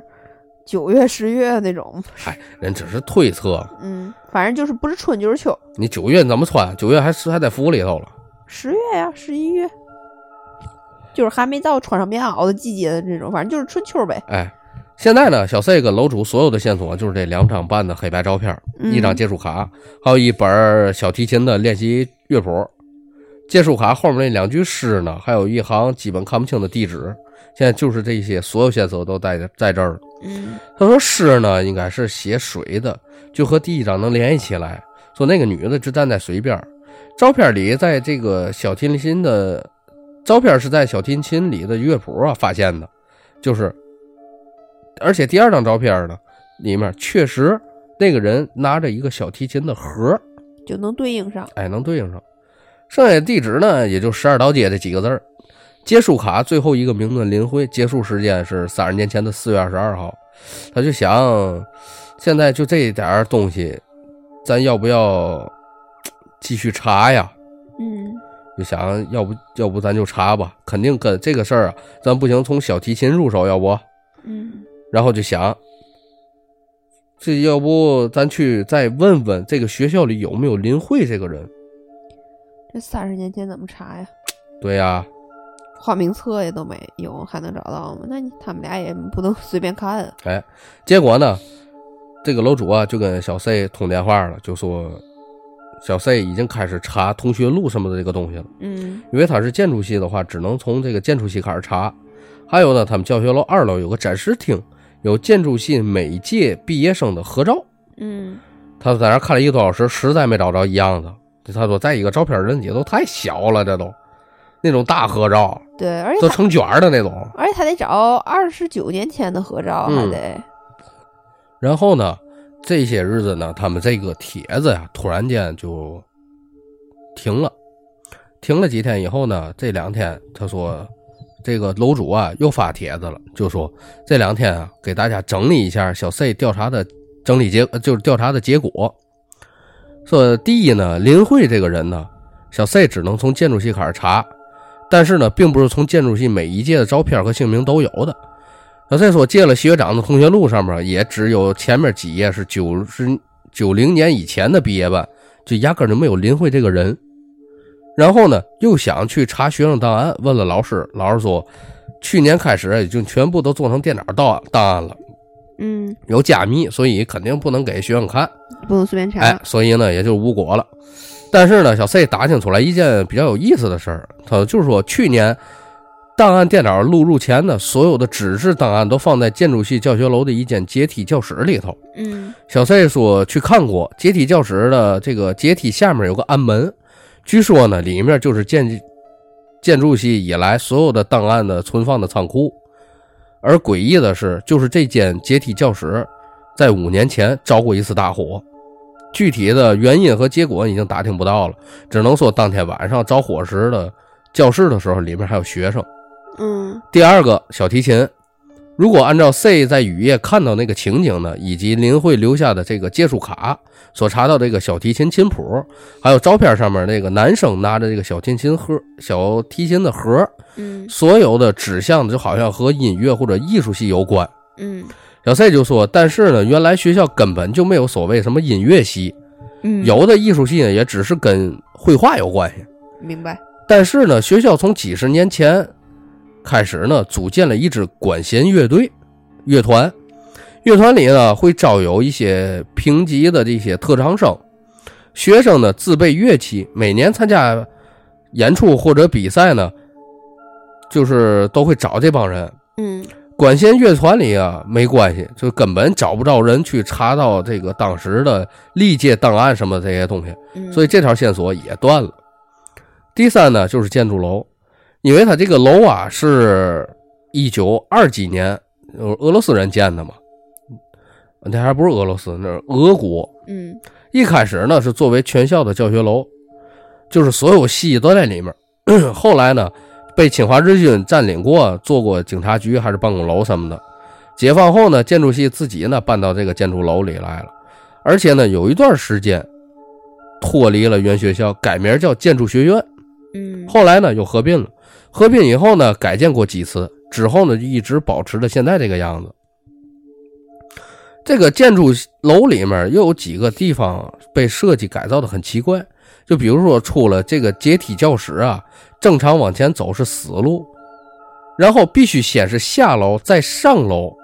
九月、十月那种，哎，人只是推测，嗯，反正就是不是春就是秋，你九月怎么穿？九月还是还在服里头了。十月呀、十一月，就是还没到穿上棉袄的季节的这种，反正就是春秋呗。哎，现在呢，小 C 跟楼主所有的线索就是这两张半的黑白照片，嗯一张借书卡，还有一本小提琴的练习乐谱。借书卡后面那两句诗呢，还有一行基本看不清的地址。现在就是这些所有线索都在在这儿了。嗯他说诗呢应该是写水的，就和第一张能联系起来。说那个女的就站在水边，照片里在这个小提琴的照片是在小提琴里的乐谱啊发现的，就是，而且第二张照片呢里面确实那个人拿着一个小提琴的盒，就能对应上。哎，能对应上。剩下地址呢也就十二道街这几个字儿。结束卡最后一个名字林慧，结束时间是三十年前的四月二十二号。他就想，现在就这一点儿东西，咱要不要继续查呀？嗯就想要不要不咱就查吧，肯定跟这个事儿啊，咱不行从小提琴入手，要不？嗯然后就想，这要不咱去再问问这个学校里有没有林慧这个人？这三十年前怎么查呀？对呀、花名册也都没有，还能找到吗？那你他们俩也不能随便看啊。哎，结果呢，这个楼主啊就跟小 C 通电话了，就说小 C 已经开始查同学录什么的这个东西了。嗯因为他是建筑系的话，只能从这个建筑系开始查。还有呢，他们教学楼二楼有个展示厅，有建筑系每届毕业生的合照。嗯他在那看了一个多小时，实在没找着一样的。他说，再一个照片人也都太小了，这都那种大合照，对，而且都成卷儿的那种。而且他得找二十九年前的合照，还嗯得然后呢，这些日子呢，他们这个帖子呀，突然间就停了。停了几天以后呢，这两天他说，这个楼主啊又发帖子了，就说这两天啊给大家整理一下小 C 调查的整理结，呃就是调查的结果。说第一呢，林慧这个人呢，小 C 只能从建筑系开始查，但是呢，并不是从建筑系每一届的照片和姓名都有的。小 C 说借了学长的同学录上面也只有前面几页是九十九零年以前的毕业班，就压根就没有林慧这个人。然后呢，又想去查学生档案，问了老师，老师说去年开始已经全部都做成电脑档案档案了，嗯，有加密，所以肯定不能给学生看。不能随便查。哎，所以呢也就无果了。但是呢，小 C 打听出来一件比较有意思的事儿，他就是说去年档案电脑录入前的，所有的纸质档案都放在建筑系教学楼的一间阶梯教室里头。嗯小 C 说去看过阶梯教室的这个阶梯下面有个暗门，据说呢里面就是建建筑系以来所有的档案的存放的仓库。而诡异的是，就是这间阶梯教室在五年前着过一次大火，具体的原因和结果已经打听不到了，只能说当天晚上着火时的教室的时候，里面还有学生。嗯第二个小提琴，如果按照 C 在雨夜看到那个情景呢，以及林慧留下的这个借书卡所查到这个小提琴琴谱，还有照片上面那个男生拿着这个小提琴盒、小提琴的盒，嗯所有的指向就好像和音乐或者艺术系有关。嗯小 C 就说，但是呢，原来学校根本就没有所谓什么音乐系，嗯，有的艺术系呢也只是跟绘画有关系。明白。但是呢，学校从几十年前开始呢，组建了一支管弦乐队乐团。乐团里呢，会招有一些评级的这些特长生，学生呢自备乐器，每年参加演出或者比赛呢，就是都会找这帮人。嗯管弦乐团里啊没关系，就根本找不着人去查到这个当时的历届档案什么这些东西，嗯，所以这条线索也断了。第三呢，就是建筑楼，因为它这个楼啊是一九二几年呃俄罗斯人建的嘛，那还不是俄罗斯，那是俄国。嗯一开始呢是作为全校的教学楼，就是所有系都在里面。后来呢，被侵华日军占领过，做过警察局还是办公楼什么的。解放后呢，建筑系自己呢搬到这个建筑楼里来了，而且呢有一段时间脱离了原学校，改名叫建筑学院。嗯，后来呢又合并了，合并以后呢改建过几次，之后呢就一直保持着现在这个样子。这个建筑楼里面又有几个地方被设计改造的很奇怪，就比如说出了这个阶梯教室啊，正常往前走是死路，然后必须先是下楼再上楼，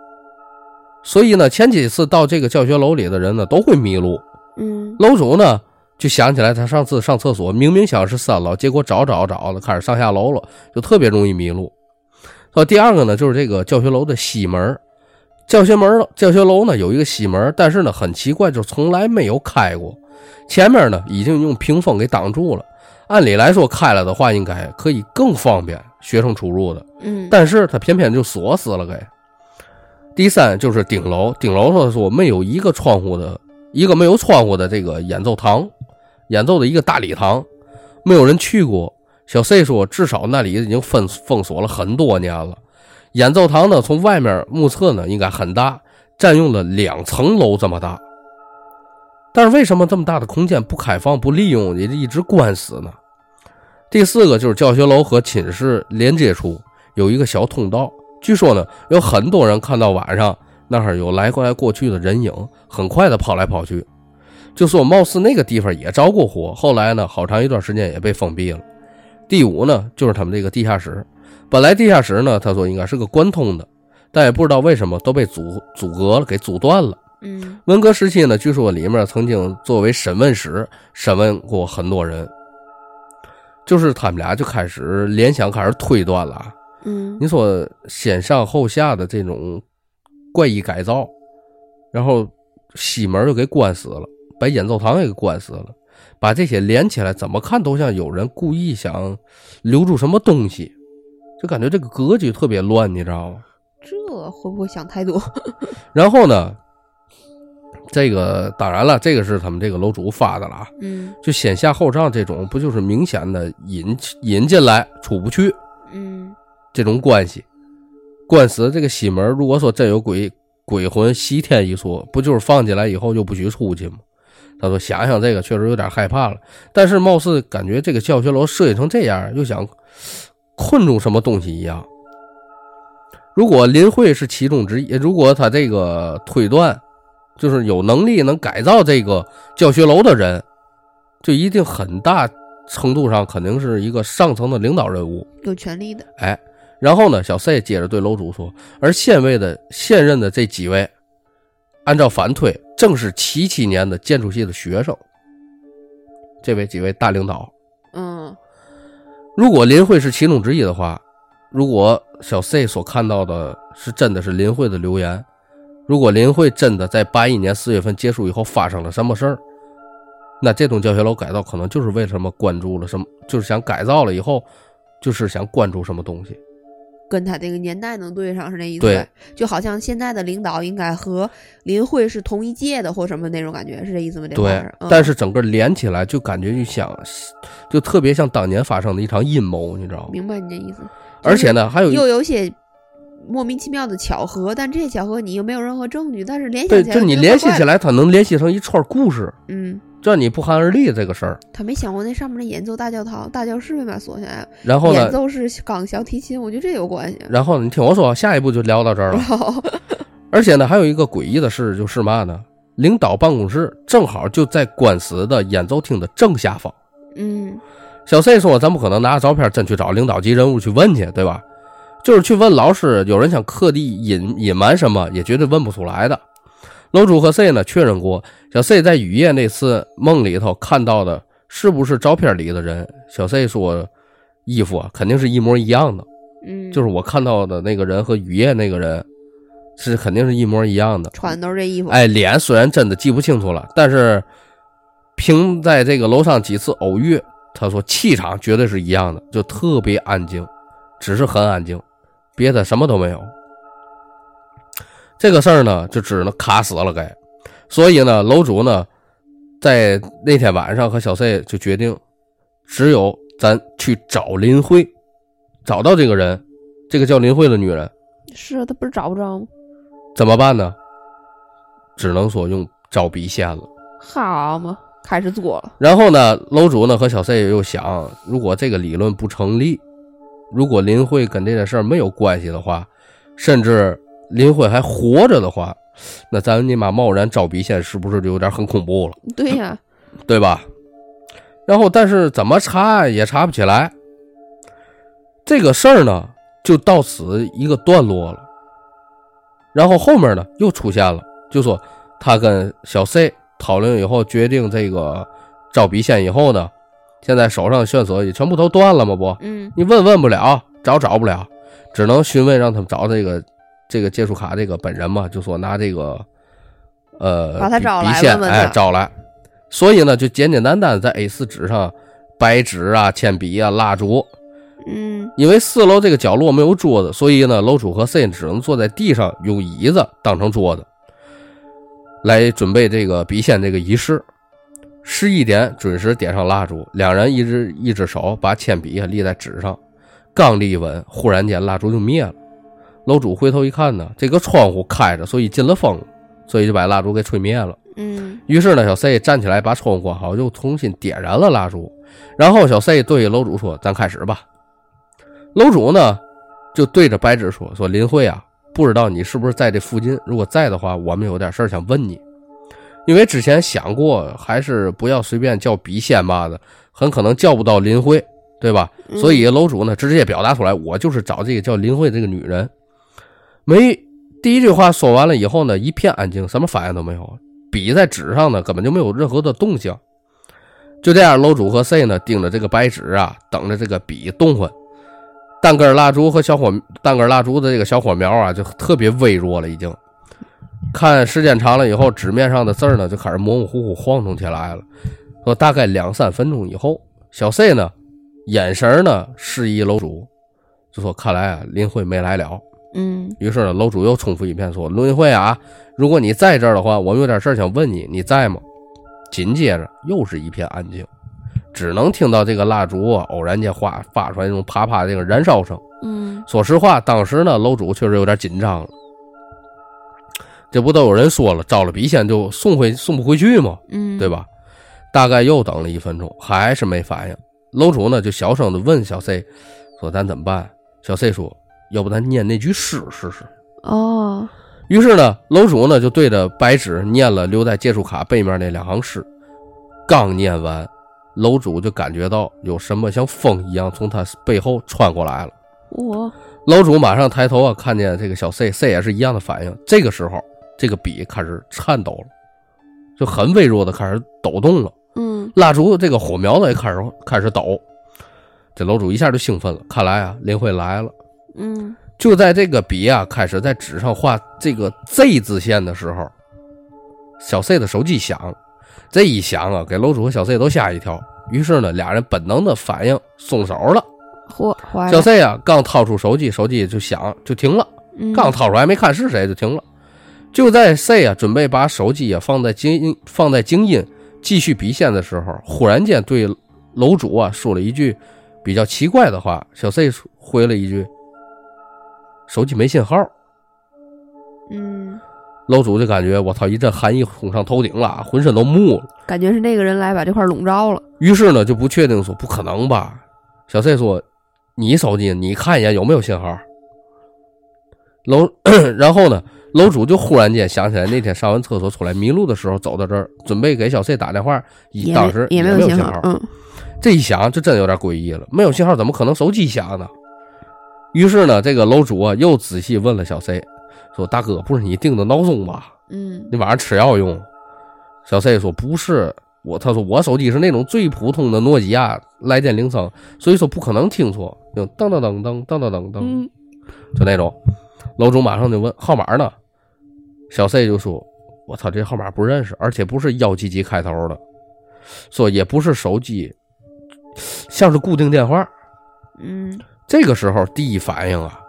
所以呢前几次到这个教学楼里的人呢都会迷路。嗯楼主呢就想起来他上次上厕所明明想是三楼，结果找找找了开始上下楼了，就特别容易迷路。到，第二个呢就是这个教学楼的西门，教学门教学楼呢有一个西门，但是呢很奇怪，就从来没有开过。前面呢已经用屏风给挡住了，按理来说开了的话应该可以更方便学生出入的，嗯，但是他偏偏就锁死了给。第三就是顶楼，顶楼上说没有一个窗户的，一个没有窗户的这个演奏堂，演奏的一个大礼堂，没有人去过。小 C 说，至少那里已经封封锁了很多年了。演奏堂呢，从外面目测呢，应该很大，占用了两层楼这么大。但是为什么这么大的空间不开放、不利用，也一直关死呢？第四个就是教学楼和寝室连接处有一个小通道，据说呢，有很多人看到晚上那儿有来过来过去的人影，很快的跑来跑去。就说貌似那个地方也着过火，后来呢，好长一段时间也被封闭了。第五呢，就是他们这个地下室，本来地下室呢，他说应该是个贯通的，但也不知道为什么都被阻阻隔了，给阻断了。嗯文革时期呢，据说里面曾经作为审问室审问过很多人，就是他们俩就开始联想，开始推断了啊。嗯你说先上后下的这种怪异改造，然后西门就给关死了，把演奏堂也给关死了，把这些连起来，怎么看都像有人故意想留住什么东西，就感觉这个格局特别乱，你知道吗？这会不会想太多？然后呢，这个当然了，这个是他们这个楼主发的了啊，嗯就先下后上这种，不就是明显的引引进来出不去嗯这种关系？关死这个西门，如果说真有鬼鬼魂西天一说，不就是放进来以后就不许出去吗？他说想想这个确实有点害怕了，但是貌似感觉这个教学楼设计成这样，又想困住什么东西一样。如果林慧是其中之一，如果他这个推断就是有能力能改造这个教学楼的人，就一定很大程度上肯定是一个上层的领导人物。有权利的。哎，然后呢，小 C 接着对楼主说，而现位的现任的这几位，按照反推，正是七七年的建筑系的学生。这位几位大领导，嗯如果林慧是其中之一的话，如果小 C 所看到的是真的是林慧的留言，如果林慧真的在八一年四月份结束以后发生了什么事儿，那这栋教学楼改造可能就是为什么关注了什么，就是想改造了以后，就是想关注什么东西。跟他这个年代能对上是那意思对呗，就好像现在的领导应该和林慧是同一届的或什么那种感觉，是这意思吗？对但是整个连起来就感觉就像，就特别像当年发生的一场阴谋，你知道吗？明白你这意思。而且呢，还有又有些莫名其妙的巧合，但这些巧合你又没有任何证据，但是联系，起来就你联系起来，它能联系成一串故事，嗯，这你不寒而栗这个事儿。他没想过那上面的演奏大教堂、大教室为嘛锁起来，然后呢，演奏是钢小提琴，我觉得这有关系。然后你听我说，下一步就聊到这儿了。而且呢，还有一个诡异的事，就是嘛呢？领导办公室正好就在官司的演奏厅的正下方。嗯小 C 说：“咱不可能拿照片真去找领导级人物去问去，对吧？就是去问老师，有人想刻意隐隐瞒什么，也绝对问不出来的。”楼主和 C 呢确认过，小 C 在雨夜那次梦里头看到的是不是照片里的人？小 C 说，衣服啊肯定是一模一样的。嗯，就是我看到的那个人和雨夜那个人是肯定是一模一样的。穿的都是这衣服。哎，脸虽然真的记不清楚了，但是凭在这个楼上几次偶遇，他说气场绝对是一样的，就特别安静，只是很安静，别的什么都没有。这个事儿呢，就只能卡死了该，所以呢，楼主呢，在那天晚上和小 C 就决定，只有咱去找林慧，找到这个人，这个叫林慧的女人，是啊，他不是找不着吗？怎么办呢？只能说用找笔仙了。好嘛，开始做了。然后呢，楼主呢和小 C 又想，如果这个理论不成立，如果林慧跟这件事儿没有关系的话，甚至林慧还活着的话，那咱尼玛贸然招笔仙是不是就有点很恐怖了，对呀、对吧？然后，但是怎么查也查不起来，这个事儿呢就到此一个段落了。然后后面呢又出现了，就说他跟小 C 讨论以后决定这个招笔仙以后呢，现在手上的线索也全部都断了嘛不？嗯你问问不了，找找不了，只能询问让他们找这个这个借书卡这个本人嘛，就说拿这个呃笔把他找来笔线问问他哎找来，所以呢就简简单单在 A 4纸上白纸啊、铅笔啊、蜡烛，嗯因为四楼这个角落没有桌子，所以呢楼主和 C 只能坐在地上，用椅子当成桌子，来准备这个笔仙这个仪式。十一点准时点上蜡烛，两人一只一只手把铅笔啊立在纸上，刚立稳，忽然间蜡烛就灭了。楼主回头一看呢，这个窗户开着，所以进了风，所以就把蜡烛给吹灭了。嗯于是呢，小 C 站起来把窗户关好，又重新点燃了蜡烛。然后小 C 对楼主说：“咱开始吧。”楼主呢就对着白纸说：“说林慧啊，不知道你是不是在这附近？如果在的话，我们有点事儿想问你。因为之前想过，还是不要随便叫笔仙吧的，很可能叫不到林慧，对吧？嗯所以楼主呢直接表达出来，我就是找这个叫林慧这个女人。没第一句话说完了以后呢，一片安静，什么反应都没有。笔在纸上呢，根本就没有任何的动静。就这样，楼主和 C 呢盯着这个白纸啊，等着这个笔动换。单根蜡烛和小火，单根蜡烛的这个小火苗啊，就特别微弱了，已经。看时间长了以后，纸面上的字儿呢就开始模模糊糊晃动起来了。说大概两三分钟以后，小 C 呢眼神呢示意楼主，就说看来啊林慧没来了。嗯于是呢，楼主又重复一遍说：“轮慧啊，如果你在这儿的话，我们有点事儿想问你，你在吗？”紧接着又是一片安静，只能听到这个蜡烛啊偶然间发发出来那种啪啪的这个燃烧声。嗯说实话，当时呢，楼主确实有点紧张了。这不都有人说了，招了笔仙就送回送不回去吗？嗯，对？吧？大概又等了一分钟，还是没反应。楼主呢就小声的问小 C 说：“咱怎么办？”小 C 说：“要不咱念那句诗试试。”哦，于是呢，楼主呢就对着白纸念了留在借书卡背面那两行诗。刚念完，楼主就感觉到有什么像风一样从他背后穿过来了。我楼主马上抬头啊，看见这个小 C，C 也是一样的反应。这个时候，这个笔开始颤抖了，就很微弱的开始抖动了。嗯蜡烛这个火苗子也开始开始抖。这楼主一下就兴奋了，看来啊，林慧来了。嗯就在这个笔啊开始在纸上画这个 Z 字线的时候，小 C 的手机响，这一响啊，给楼主和小 C 都吓一跳。于是呢，俩人本能的反应松手了。嚯，小，C 啊，刚掏出手机，手机就响就停了，嗯刚掏出来还没看是谁就停了。就在 C 啊准备把手机啊放在静音放在静音继续笔仙的时候，忽然间对楼主啊说了一句比较奇怪的话。小 C 回了一句：“手机没信号。”嗯，楼主就感觉我操，一阵寒意冲上头顶了，浑身都木了。感觉是那个人来把这块笼罩了。于是呢，就不确定说不可能吧。小 C 说：“你手机你看一眼有没有信号。”楼，然后呢，楼主就忽然间想起来那天上完厕所出来迷路的时候走到这儿，准备给小 C 打电话，也当时也没有信号，嗯这一想，就真有点诡异了。没有信号，怎么可能手机响呢？于是呢，这个楼主啊又仔细问了小 C，说：“大哥，不是你定的闹钟吧？嗯你晚上吃药用？”小 C 说：“不是，我他说我手机是那种最普通的诺基亚来电铃声，所以说不可能听错，就噔噔噔噔噔噔噔噔，嗯，就那种。楼主马上就问号码呢，小 C 就说：“我操，这号码不认识，而且不是幺七七开头的，说也不是手机，像是固定电话。”嗯，这个时候第一反应啊，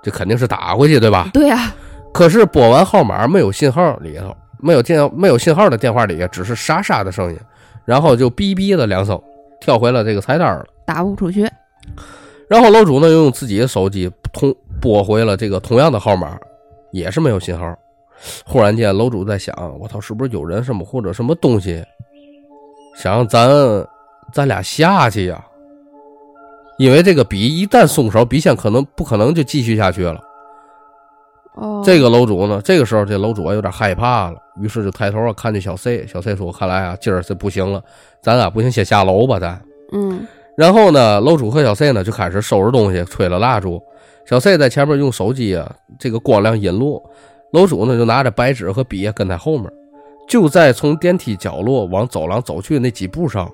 这肯定是打过去，对吧？对呀、可是拨完号码没有信号里头，没有电没有信号的电话里只是沙沙的声音，然后就哔哔的两声，跳回了这个菜单了。打不出去。然后楼主呢又用自己的手机通拨回了这个同样的号码，也是没有信号。忽然间，楼主在想：我操，是不是有人什么或者什么东西想让咱咱俩下去呀？因为这个笔一旦松手，笔仙可能不可能就继续下去了。哦，这个楼主呢，这个时候这楼主啊有点害怕了，于是就抬头啊看见小 C，小 C 说：“看来啊今儿是不行了，咱啊不行先下楼吧，咱。”嗯然后呢，楼主和小 C 呢就开始收拾东西，吹了蜡烛。小 C 在前面用手机啊，这个光亮引路。楼主呢就拿着白纸和笔啊跟在后面。就在从电梯角落往走廊走去的那几步上，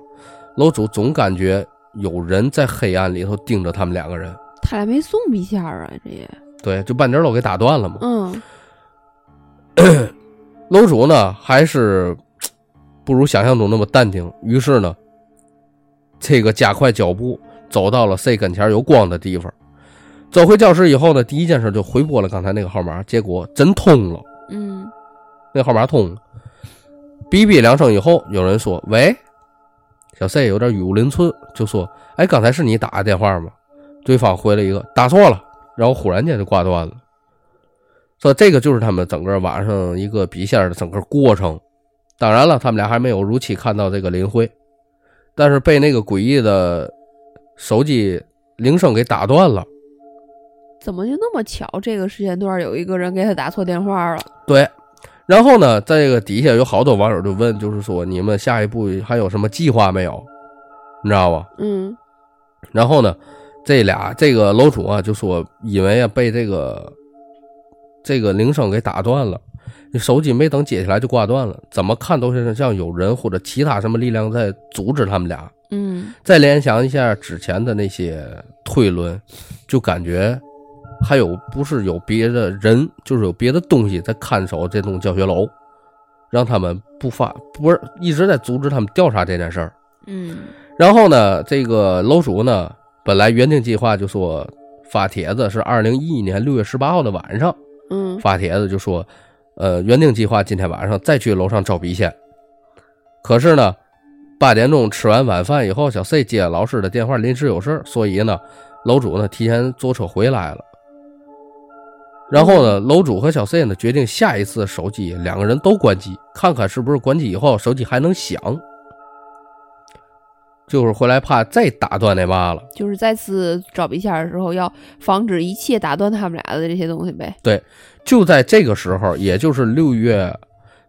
楼主总感觉有人在黑暗里头盯着他们两个人。他俩没送笔仙儿啊，这也。对，就半截楼给打断了嘛。嗯 楼主呢还是不如想象中那么淡定，于是呢，这个加快脚步走到了 C 跟前有光的地方。走回教室以后呢，第一件事就回拨了刚才那个号码，结果真通了，嗯那号码通了。哔哔两声以后，有人说：“喂。”小 C 有点语无伦次，就说：“哎，刚才是你打的电话吗？”对方回了一个：“打错了。”然后忽然间就挂断了。说这个就是他们整个晚上一个笔仙的整个过程。当然了，他们俩还没有如期看到这个林慧，但是被那个诡异的手机铃声给打断了。怎么就那么巧？这个时间段有一个人给他打错电话了。对，然后呢，在这个底下有好多网友就问，就是说你们下一步还有什么计划没有？你知道吧？嗯然后呢，这俩这个楼主啊就说，因为啊被这个这个铃声给打断了，你手机没等接起来就挂断了，怎么看都是像有人或者其他什么力量在阻止他们俩。嗯再联想一下之前的那些推论，就感觉还有不是有别的人，就是有别的东西在看守这栋教学楼，让他们不发，不是一直在阻止他们调查这件事儿。嗯然后呢，这个楼主呢，本来原定计划就说发帖子是二零一一年六月十八号的晚上嗯发帖子，就说，呃，原定计划今天晚上再去楼上找笔仙。可是呢，八点钟吃完晚饭以后，小 C 接老师的电话，临时有事儿，所以呢，楼主呢提前坐车回来了。然后呢，楼主和小 C 呢决定下一次手机两个人都关机，看看是不是关机以后手机还能响。就是回来怕再打断那嘛了。就是再次找笔仙的时候，要防止一切打断他们俩的这些东西呗。对就在这个时候，也就是六月，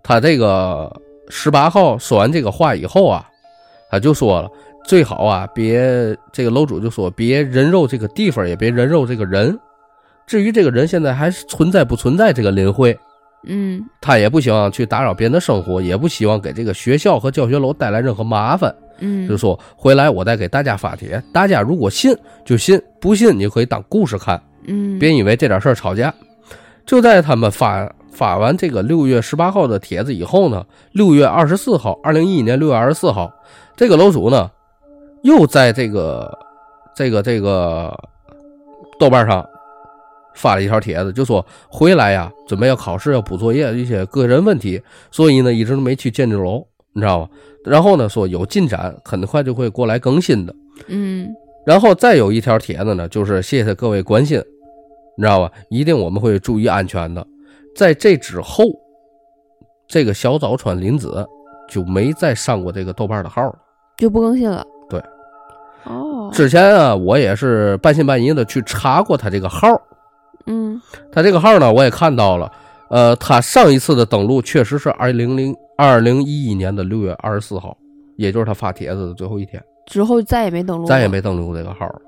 他这个十八号说完这个话以后啊，他就说了，最好啊别这个楼主就说别人肉这个地方，也别人肉这个人。至于这个人现在还存在不存在这个林慧，嗯他也不希望去打扰别人的生活，也不希望给这个学校和教学楼带来任何麻烦。嗯，就说回来我再给大家发帖，大家如果信就信，不信你就可以当故事看。嗯别以为这点事儿吵架。就在他们发发完这个六月十八号的帖子以后呢，六月二十四号，二零一一年六月二十四号，这个楼主呢又在这个这个这个豆瓣上发了一条帖子，就说回来呀，准备要考试，要补作业，一些个人问题，所以呢一直都没去建筑楼，你知道吧？然后呢说有进展，很快就会过来更新的。嗯然后再有一条帖子呢，就是谢谢各位关心，你知道吧？一定我们会注意安全的。在这之后，这个小早川林子就没再上过这个豆瓣的号了。就不更新了。对。哦。之前啊，我也是半信半疑的去查过他这个号，嗯他这个号呢，我也看到了。呃，他上一次的登录确实是二零零二零一一年的六月二十四号，也就是他发帖子的最后一天，之后再也没登录，再也没登录这个号了。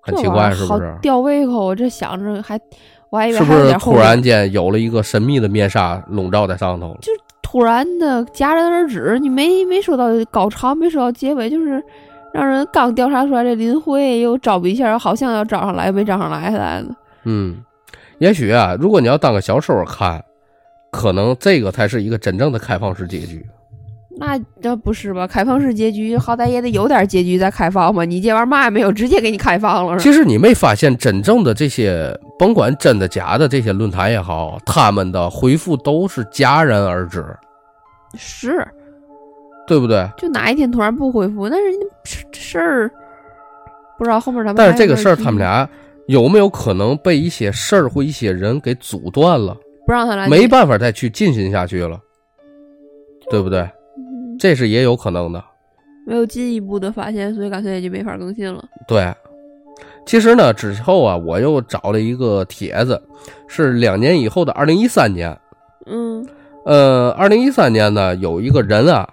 很奇怪是不是？吊胃口，我这想着还，我还以为是不是突然间有了一个神秘的面纱笼罩在上头了？就突然的戛然而止，你没没说到高潮，没说到结尾，就是让人刚调查出来这林慧又找不一下，好像要找上来，没找上来来的。嗯，也许啊，如果你要当个小说看，可能这个才是一个真正的开放式结局。那这不是吧？开放式结局好歹也得有点结局再开放嘛？你这玩意儿嘛也没有，直接给你开放了？其实你没发现，真正的这些，甭管真的假的，这些论坛也好，他们的回复都是戛然而止，是，对不对？就哪一天突然不回复，那人家事事儿不知道后面他们。但是这个事儿，他们俩有没有可能被一些事儿或一些人给阻断了，不让他来，没办法再去进行下去了，对不对？嗯这是也有可能的。没有进一步的发现，所以干脆也就没法更新了。对，其实呢，之后啊，我又找了一个帖子，是两年以后的二零一三年。嗯呃，二零一三年呢，有一个人啊，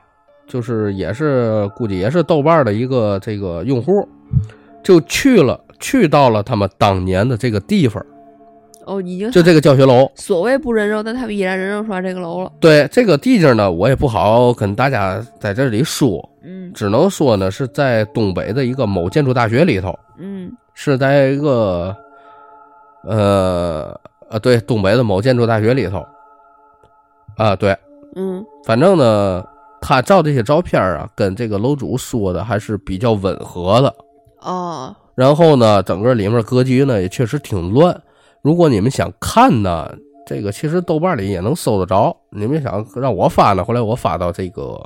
就是也是估计也是豆瓣的一个这个用户，就去了，去到了他们当年的这个地方，哦，已经就这个教学楼。所谓不人肉，但他们依然人肉出来这个楼了。对这个地界呢，我也不好跟大家在这里说，嗯只能说呢是在东北的一个某建筑大学里头，嗯是在一个呃呃对东北的某建筑大学里头，啊对，嗯反正呢，他照这些照片啊，跟这个楼主说的还是比较吻合的。哦，然后呢，整个里面格局呢也确实挺乱。如果你们想看呢，这个其实豆瓣里也能搜得着。你们想让我发呢，后来我发到这个，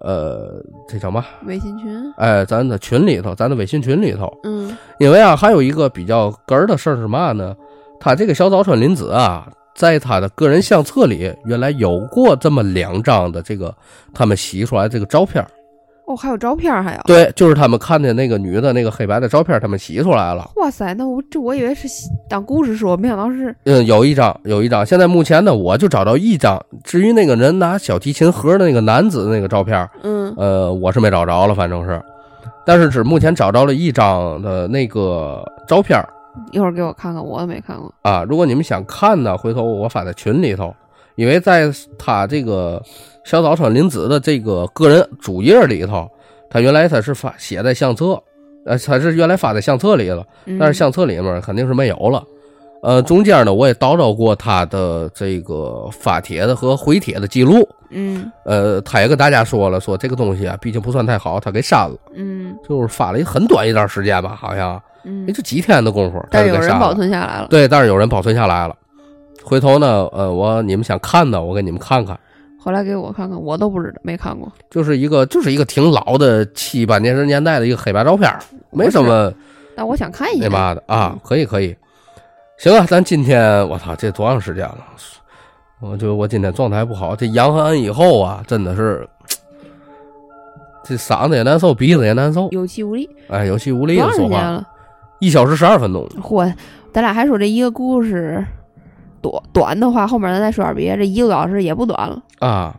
呃，这叫嘛？微信群。哎，咱的群里头，咱的微信群里头。嗯因为啊，还有一个比较哏儿的事儿是嘛呢？他这个小早川林子啊，在他的个人相册里，原来有过这么两张的这个他们洗出来这个照片儿。哦，还有照片儿还有。对，就是他们看见那个女的那个黑白的照片儿，他们洗出来了。哇塞，那我这我以为是当故事说，没想到是嗯，有一张，有一张。现在目前呢，我就找到一张。至于那个人拿小提琴盒的那个男子的那个照片儿，嗯呃，我是没找着了，反正是。但是只目前找着了一张的那个照片儿一会儿给我看看，我也没看过。啊。如果你们想看呢，回头我发在群里头，因为在他这个小早川林子的这个个人主页里头，他原来他是发写在相册，呃，他是原来发在相册里了，嗯但是相册里面肯定是没有了。呃，中间呢，我也叨叨过他的这个发帖的和回帖的记录。嗯呃，他也跟大家说了，说这个东西啊，毕竟不算太好，他给删了，嗯就是发了一很短一段时间吧，好像嗯也，就几天的功夫，但是。有人保存下来了。对，但是有人保存下来了。回头呢，呃，我你们想看的，我给你们看看，后来给我看看，我都不知道，没看过。就是一个就是一个挺老的七八年十年代的一个黑白照片，没什么但我想看一那眼。嘛的啊，可以可以。行啊，咱今天我操，这多长时间了？我就我今天状态不好，这阳完以后啊，真的是这嗓子也难受，鼻子也难受，有气无力，哎，有气无力多的说话。一小时十二分钟，嚯，咱俩还说这一个故事短短的话，后面咱再说点别的，这一个多小时也不短了。啊，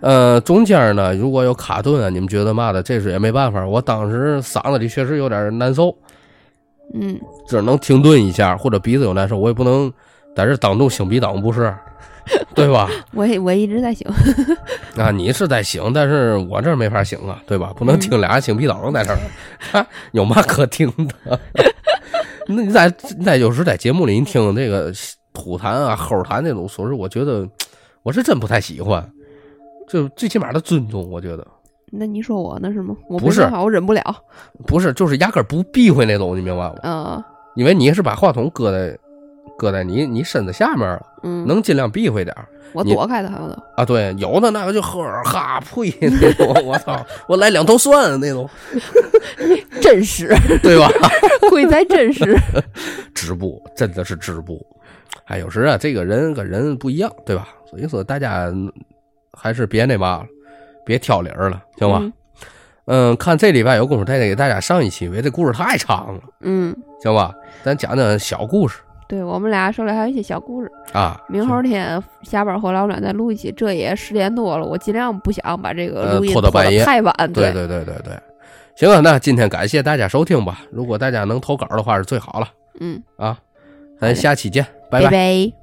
呃，中间呢如果有卡顿啊，你们觉得嘛的，这是也没办法。我当时嗓子里确实有点难受，嗯，只能停顿一下，或者鼻子有难受，我也不能在这当众擤鼻档，不是，对吧？我也我一直在擤。啊，你是在擤，但是我这儿没法擤啊，对吧？不能听俩擤鼻档在这儿，啊 有嘛可听的？那你在你在有时在节目里你听那个吐痰啊、吼痰那种，说是我觉得我是真不太喜欢，就最起码的尊重，我觉得那你说我呢是吗？我不是我忍不了。不是就是压根儿不避讳那种，你明白吗？嗯因为你是把话筒搁在搁在你你身子下面了，嗯，能尽量避讳点儿我躲开他了。啊。对，有的那个就呵哈呸 那种，我操，我来两头蒜那种，真实，对吧？贵在真实。织布真的是织布。哎，有时啊，这个人跟人不一样，对吧？所以说大家还是别那嘛了，别挑理儿了，行吧？嗯嗯，看这礼拜有功夫再给大家上一期，因为这故事太长了，嗯，行吧？咱讲讲小故事对我们俩手里还有一些小故事。啊。明后天下班回来，我们俩再录一期。这也十点多了，我尽量不想把这个呃录音拖到半夜太晚。对对对对对，行啊，那今天感谢大家收听吧。如果大家能投稿的话是最好了嗯，啊。咱下期见，拜拜拜